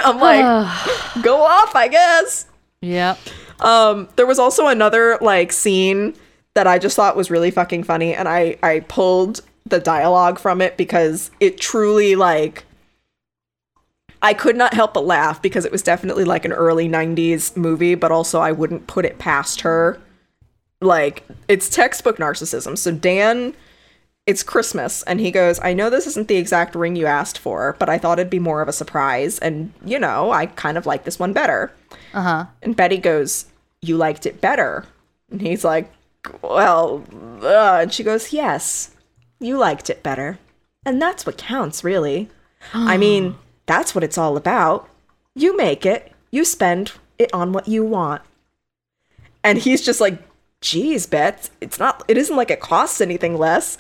I'm like, go off, I guess. Yep. Um, there was also another like scene that I just thought was really fucking funny, and I I pulled the dialogue from it because it truly like I could not help but laugh because it was definitely like an early '90s movie, but also I wouldn't put it past her. Like it's textbook narcissism. So Dan. It's Christmas, and he goes, I know this isn't the exact ring you asked for, but I thought it'd be more of a surprise, and you know, I kind of like this one better. Uh huh. And Betty goes, You liked it better. And he's like, Well, uh, and she goes, Yes, you liked it better. And that's what counts, really. I mean, that's what it's all about. You make it, you spend it on what you want. And he's just like, Geez, Bet, it's not, it isn't like it costs anything less.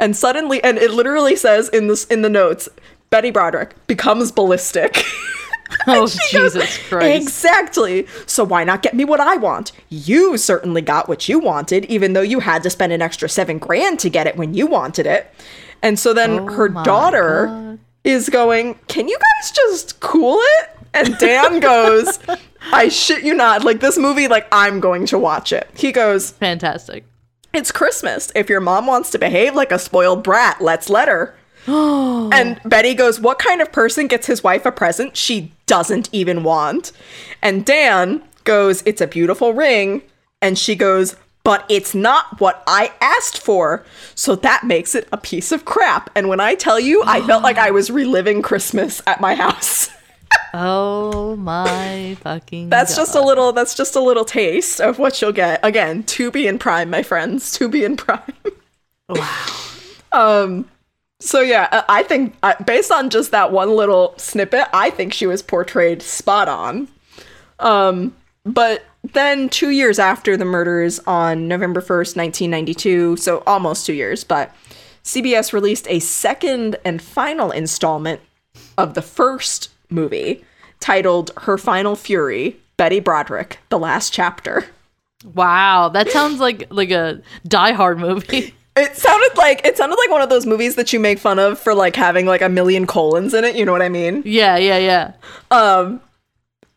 And suddenly, and it literally says in this in the notes, Betty Broderick becomes ballistic. Oh, She goes, Jesus Christ. Exactly. So why not get me what I want? You certainly got what you wanted, even though you had to spend an extra seven grand to get it when you wanted it. And so then Oh her daughter God. is going, Can you guys just cool it? And Dan goes, I shit you not. Like this movie, like I'm going to watch it. He goes, Fantastic. It's Christmas. If your mom wants to behave like a spoiled brat, let's let her. and Betty goes, What kind of person gets his wife a present she doesn't even want? And Dan goes, It's a beautiful ring. And she goes, But it's not what I asked for. So that makes it a piece of crap. And when I tell you, I felt like I was reliving Christmas at my house. Oh my fucking. That's just a little that's just a little taste of what you'll get. Again, Tubi and Prime, my friends. Tubi and Prime. Wow. Um so yeah, I- think based on just that one little snippet, I think she was portrayed spot on. Um but then 2 years after the murders on November 1st, 1992, so almost 2 years, but CBS released a second and final installment of the first movie titled Her Final Fury, Betty Broderick, The Last Chapter. Wow. That sounds like like a Die Hard movie. It sounded like it sounded like one of those movies that you make fun of for like having like a million colons in it, you know what I mean? yeah, yeah, yeah. Um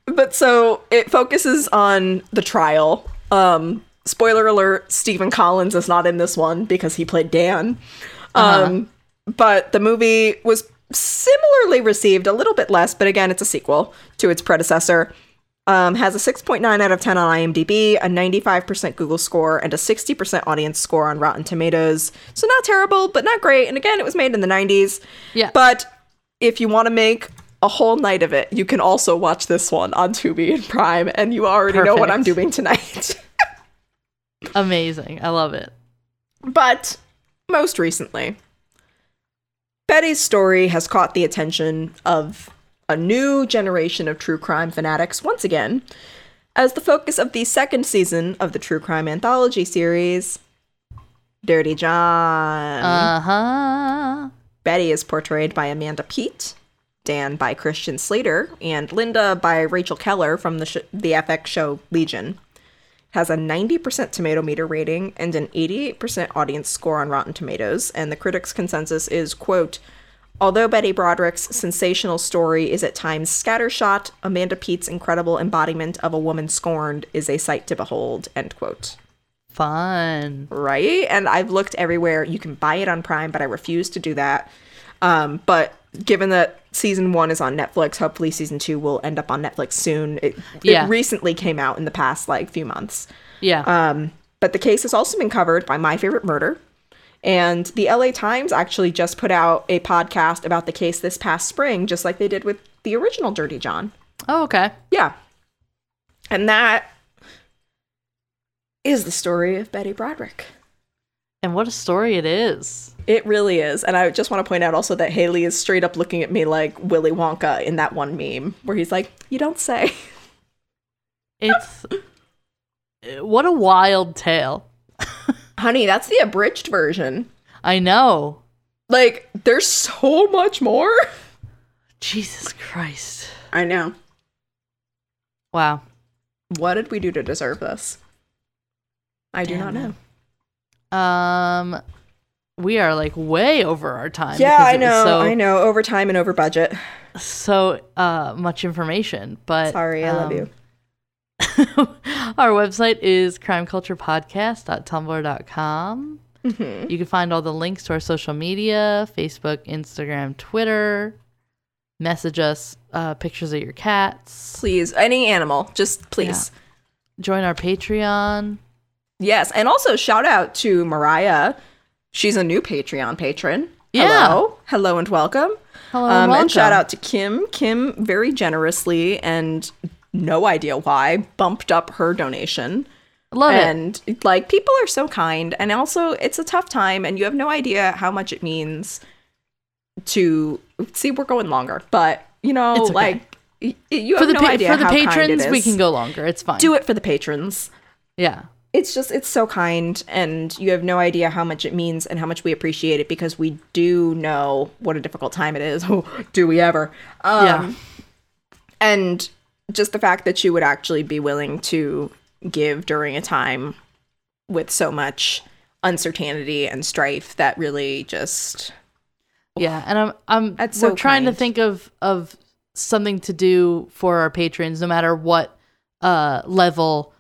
but so it focuses on the trial. Um spoiler alert, Stephen Collins is not in this one because he played Dan. Um but the movie was similarly received, a little bit less, but again, it's a sequel to its predecessor. Um, has a 6.9 out of 10 on IMDb, a 95% Google score, and a 60% audience score on Rotten Tomatoes. So not terrible, but not great. And again, it was made in the 90s. Yeah. But if you want to make a whole night of it, you can also watch this one on Tubi and Prime, and you already know what I'm doing tonight. Amazing. I love it. But most recently, Betty's story has caught the attention of a new generation of true crime fanatics once again, as the focus of the second season of the true crime anthology series, Dirty John. Uh huh. Betty is portrayed by Amanda Peet, Dan by Christian Slater, and Linda by Rachel Keller from the, sh- the FX show Legion. Has a 90% tomato meter rating and an 88% audience score on Rotten Tomatoes, and the critics' consensus is, quote, Although Betty Broderick's sensational story is at times scattershot, Amanda Peet's incredible embodiment of a woman scorned is a sight to behold, end quote Fun. right? And I've looked everywhere. You can buy it on Prime, but I refuse to do that. Um, but given that season one is on Netflix, hopefully season two will end up on Netflix soon. It, Yeah. it recently came out in the past like few months. Yeah. Um, but the case has also been covered by My Favorite Murder. And the LA Times actually just put out a podcast about the case this past spring, just like they did with the original Dirty John. oh, okay. Yeah. And that is the story of Betty Broderick. And what a story it is. It really is. And I just want to point out also that Haley is straight up looking at me like Willy Wonka in that one meme where he's like, You don't say. It's what a wild tale. Honey, that's the abridged version. I know. Like, there's so much more. Jesus Christ. I know. Wow. What did we do to deserve this? I do not Damn, know. Um we are like way over our time. Yeah, I know. So, I know. Over time and over budget. so uh much information. But Sorry, I love um, you. Our website is crimeculturepodcast.tumblr.com. Mhm. You can find all the links to our social media Facebook, Instagram, Twitter. Message us uh, pictures of your cats. Please, any animal, just please. Join our Patreon. Yes, and also shout out to Mariah. She's a new Patreon patron. Yeah. Hello, hello, and welcome. Hello, Um, and and shout out to Kim. Kim very generously and no idea why bumped up her donation. Love it. and like people are so kind, and also it's a tough time, and you have no idea how much it means to see. We're going longer, but you know, It's okay. like you For have the no pa- idea for the kind patrons, we can go longer. It's fine. do it for the patrons Yeah. It's just it's so kind and you have no idea how much it means and how much we appreciate it because we do know what a difficult time it is. Do we ever? Um Yeah. and just the fact that you would actually be willing to give during a time with so much uncertainty and strife that really just Yeah, and I'm I'm That's we're so trying to think of of something to do for our patrons, no matter what uh level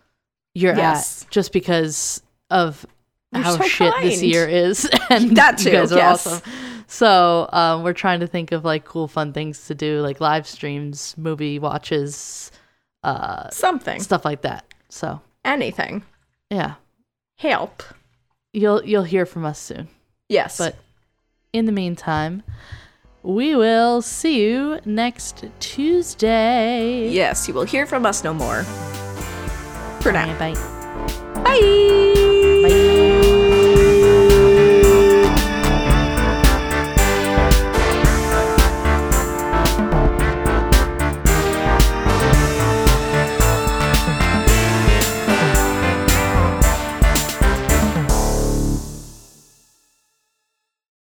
you're Yes. at, just because of You're how so shit this year is, and That too, you guys are yes. awesome. So um, we're trying to think of like cool, fun things to do, like live streams, movie watches, uh, something stuff like that. So anything yeah, help you'll you'll hear from us soon. yes But in the meantime, we will see you next Tuesday. yes you will hear from us no more for now. Bye. Bye. Bye.